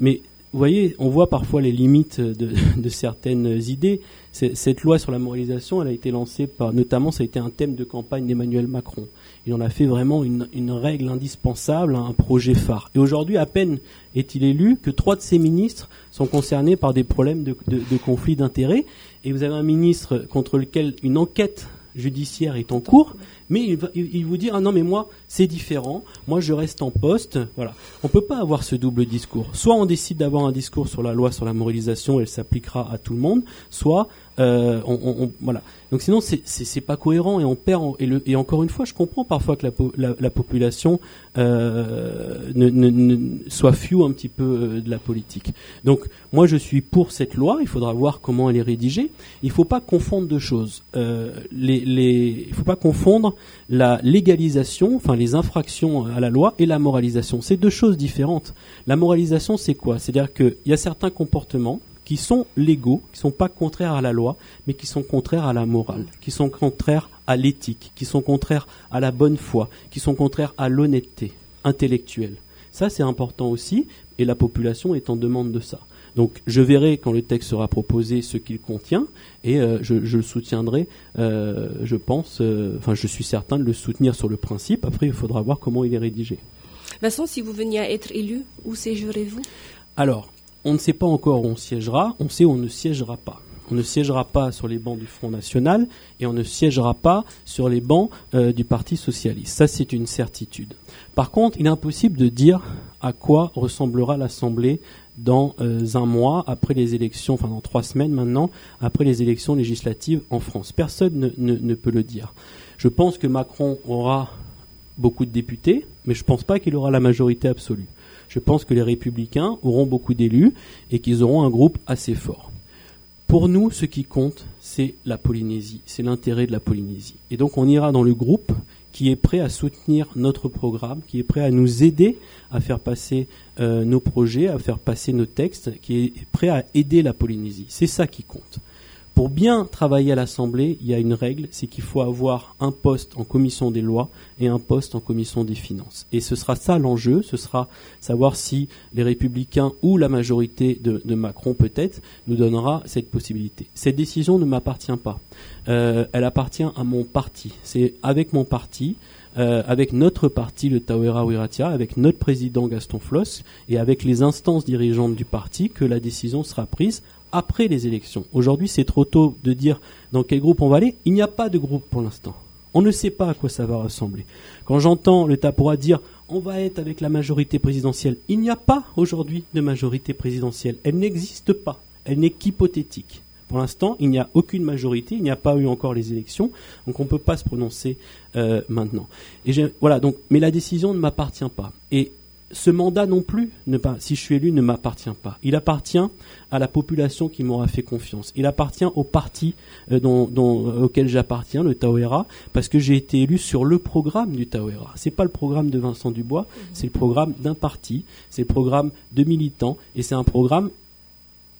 Mais vous voyez, on voit parfois les limites de, certaines idées. Cette loi sur la moralisation, elle a été lancée par, notamment, ça a été un thème de campagne d'Emmanuel Macron. Il en a fait vraiment une, règle indispensable, un projet phare. Et aujourd'hui, à peine est-il élu que trois de ses ministres sont concernés par des problèmes de, de conflit d'intérêts. Et vous avez un ministre contre lequel une enquête judiciaire est en cours, mais il, vous dit ah non mais moi c'est différent, moi je reste en poste, voilà. On peut pas avoir ce double discours. Soit on décide d'avoir un discours sur la loi sur la moralisation, elle s'appliquera à tout le monde, soit euh, on, voilà. Donc sinon c'est pas cohérent et on perd et, le, et, encore une fois je comprends parfois que la, la, population euh, ne, soit few un petit peu euh, de la politique. Donc moi je suis pour cette loi, il faudra voir comment elle est rédigée. Il faut pas confondre deux choses. Euh, les, les, il faut pas confondre la légalisation, enfin les infractions à la loi et la moralisation. C'est deux choses différentes. La moralisation c'est quoi? C'est-à-dire qu'il y a certains comportements qui sont légaux, qui ne sont pas contraires à la loi, mais qui sont contraires à la morale, qui sont contraires à l'éthique, qui sont contraires à la bonne foi, qui sont contraires à l'honnêteté intellectuelle. Ça, c'est important aussi, et la population est en demande de ça. Donc, je verrai quand le texte sera proposé ce qu'il contient, et euh, je, le soutiendrai, euh, je pense, euh, enfin, je suis certain de le soutenir sur le principe. Après, il faudra voir comment il est rédigé. Vincent, si vous veniez à être élu, où séjourez-vous? Alors, on ne sait pas encore où on siégera, on sait où on ne siégera pas. On ne siégera pas sur les bancs du Front National et on ne siégera pas sur les bancs euh, du Parti Socialiste. Ça, c'est une certitude. Par contre, il est impossible de dire à quoi ressemblera l'Assemblée dans euh, un mois après les élections, enfin dans trois semaines maintenant, après les élections législatives en France. Personne ne peut le dire. Je pense que Macron aura beaucoup de députés, mais je ne pense pas qu'il aura la majorité absolue je pense que les républicains auront beaucoup d'élus et qu'ils auront un groupe assez fort. Pour nous, ce qui compte, c'est la Polynésie, c'est l'intérêt de la Polynésie. Et donc on ira dans le groupe qui est prêt à soutenir notre programme, qui est prêt à nous aider à faire passer euh, nos projets, à faire passer nos textes, qui est prêt à aider la Polynésie. C'est ça qui compte. Pour bien travailler à l'Assemblée, il y a une règle, c'est qu'il faut avoir un poste en commission des lois et un poste en commission des finances. Et ce sera ça l'enjeu, ce sera savoir si les républicains ou la majorité de, Macron peut-être nous donnera cette possibilité. Cette décision ne m'appartient pas. Euh, elle appartient à mon parti. C'est avec mon parti, euh, avec notre parti, le Tawera Wiratia, avec notre président Gaston Floss et avec les instances dirigeantes du parti que la décision sera prise après les élections. Aujourd'hui, c'est trop tôt de dire dans quel groupe on va aller. Il n'y a pas de groupe pour l'instant. On ne sait pas à quoi ça va ressembler. Quand j'entends le Tapora dire on va être avec la majorité présidentielle, il n'y a pas aujourd'hui de majorité présidentielle. Elle n'existe pas. Elle n'est qu'hypothétique. Pour l'instant, il n'y a aucune majorité, il n'y a pas eu encore les élections, donc on ne peut pas se prononcer euh, maintenant. Et voilà, donc, mais la décision ne m'appartient pas. Et ce mandat non plus, ne pas, si je suis élu, ne m'appartient pas. Il appartient à la population qui m'aura fait confiance. Il appartient au parti euh, dont, auquel j'appartiens, le Tawera, parce que j'ai été élu sur le programme du Tawera. C'est pas le programme de Vincent Dubois, mhm. c'est le programme d'un parti, c'est le programme de militants, et c'est un programme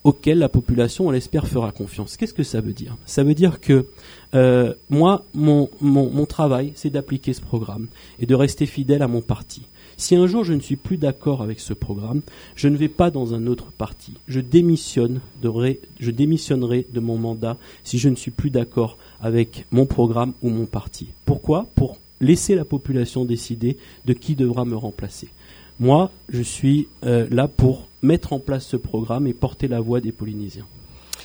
auquel la population, on l'espère, fera confiance. Qu'est-ce que ça veut dire? Ça veut dire que euh, moi, mon, mon travail, c'est d'appliquer ce programme et de rester fidèle à mon parti. Si un jour je ne suis plus d'accord avec ce programme, je ne vais pas dans un autre parti. Je démissionne je démissionnerai de mon mandat si je ne suis plus d'accord avec mon programme ou mon parti. Pourquoi? Pour laisser la population décider de qui devra me remplacer. Moi, je suis euh, là pour mettre en place ce programme et porter la voix des Polynésiens.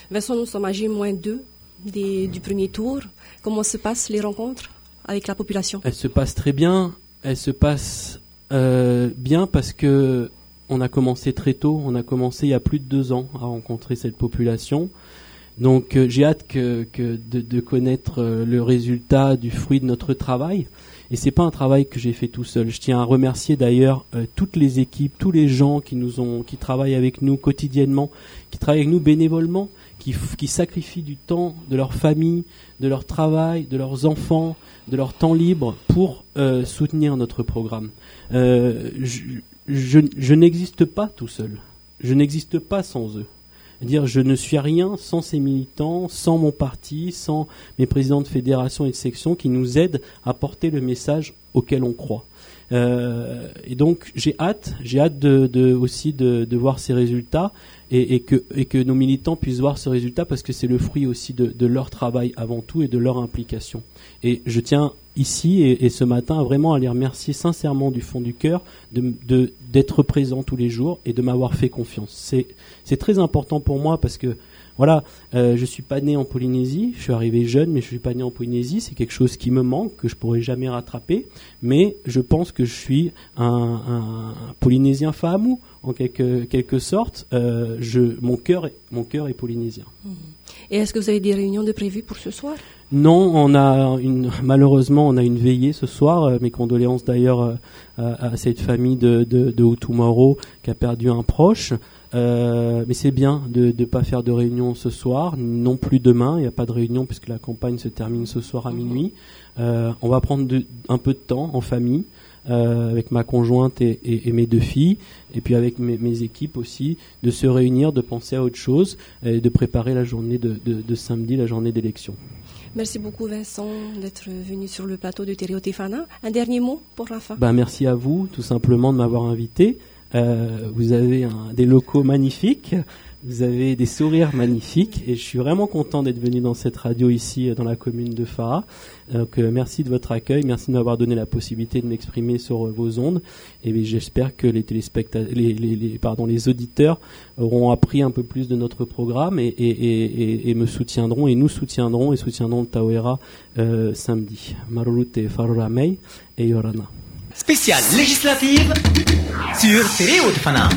Vincent, nous sommes à G-2 du premier tour. Comment se passent les rencontres avec la population? Elles se passent très bien. Elles se passent bien parce que on a commencé très tôt, on a commencé il y a plus de deux ans à rencontrer cette population. Donc euh, j'ai hâte que, de, connaître euh, le résultat du fruit de notre travail. Et c'est pas un travail que j'ai fait tout seul. Je tiens à remercier d'ailleurs euh, toutes les équipes, tous les gens qui travaillent avec nous quotidiennement, qui travaillent avec nous bénévolement, qui, sacrifient du temps de leur famille, de leur travail, de leurs enfants, de leur temps libre pour soutenir notre programme. je, je n'existe pas tout seul. Je n'existe pas sans eux dire je ne suis rien sans ces militants, sans mon parti, sans mes présidents de fédération et de section qui nous aident à porter le message auquel on croit. Euh, et donc j'ai hâte, j'ai hâte aussi de, voir ces résultats et, que, et que nos militants puissent voir ce résultat parce que c'est le fruit aussi de, leur travail avant tout et de leur implication. Et je tiens ici et, ce matin vraiment à les remercier sincèrement du fond du cœur de d'être présent tous les jours et de m'avoir fait confiance. C'est très important pour moi parce que voilà, euh, je suis pas né en Polynésie, je suis arrivé jeune, mais je suis pas né en Polynésie. C'est quelque chose qui me manque, que je pourrais jamais rattraper. Mais je pense que je suis un, un Polynésien famou, en quelque, quelque sorte. Euh, je, mon cœur, mon cœur est polynésien. Mmh. Et est-ce que vous avez des réunions de prévues pour ce soir? Non, on a une, malheureusement, on a une veillée ce soir. Euh, mes condoléances d'ailleurs euh, à, cette famille de, de, de qui a perdu un proche. Euh, mais c'est bien de ne pas faire de réunion ce soir, non plus demain. Il n'y a pas de réunion puisque la campagne se termine ce soir à minuit. Euh, on va prendre un peu de temps en famille. Euh, avec ma conjointe et, mes deux filles, et puis avec mes, équipes aussi, de se réunir, de penser à autre chose, et de préparer la journée de, samedi, la journée d'élection. Merci beaucoup Vincent d'être venu sur le plateau de Tefana. Un dernier mot pour la fin ben, Merci à vous tout simplement de m'avoir invité. Euh, vous avez des locaux magnifiques, vous avez des sourires magnifiques et je suis vraiment content d'être venu dans cette radio ici dans la commune de Farah. Donc euh, merci de votre accueil, merci de m'avoir donné la possibilité de m'exprimer sur euh, vos ondes et j'espère que les téléspectateurs, pardon, les auditeurs auront appris un peu plus de notre programme et, me soutiendront et nous soutiendrons et soutiendront le Tawera euh, samedi. Marurute Faruramei et Yorana. Spéciale législative sur Télé Haute-Fana.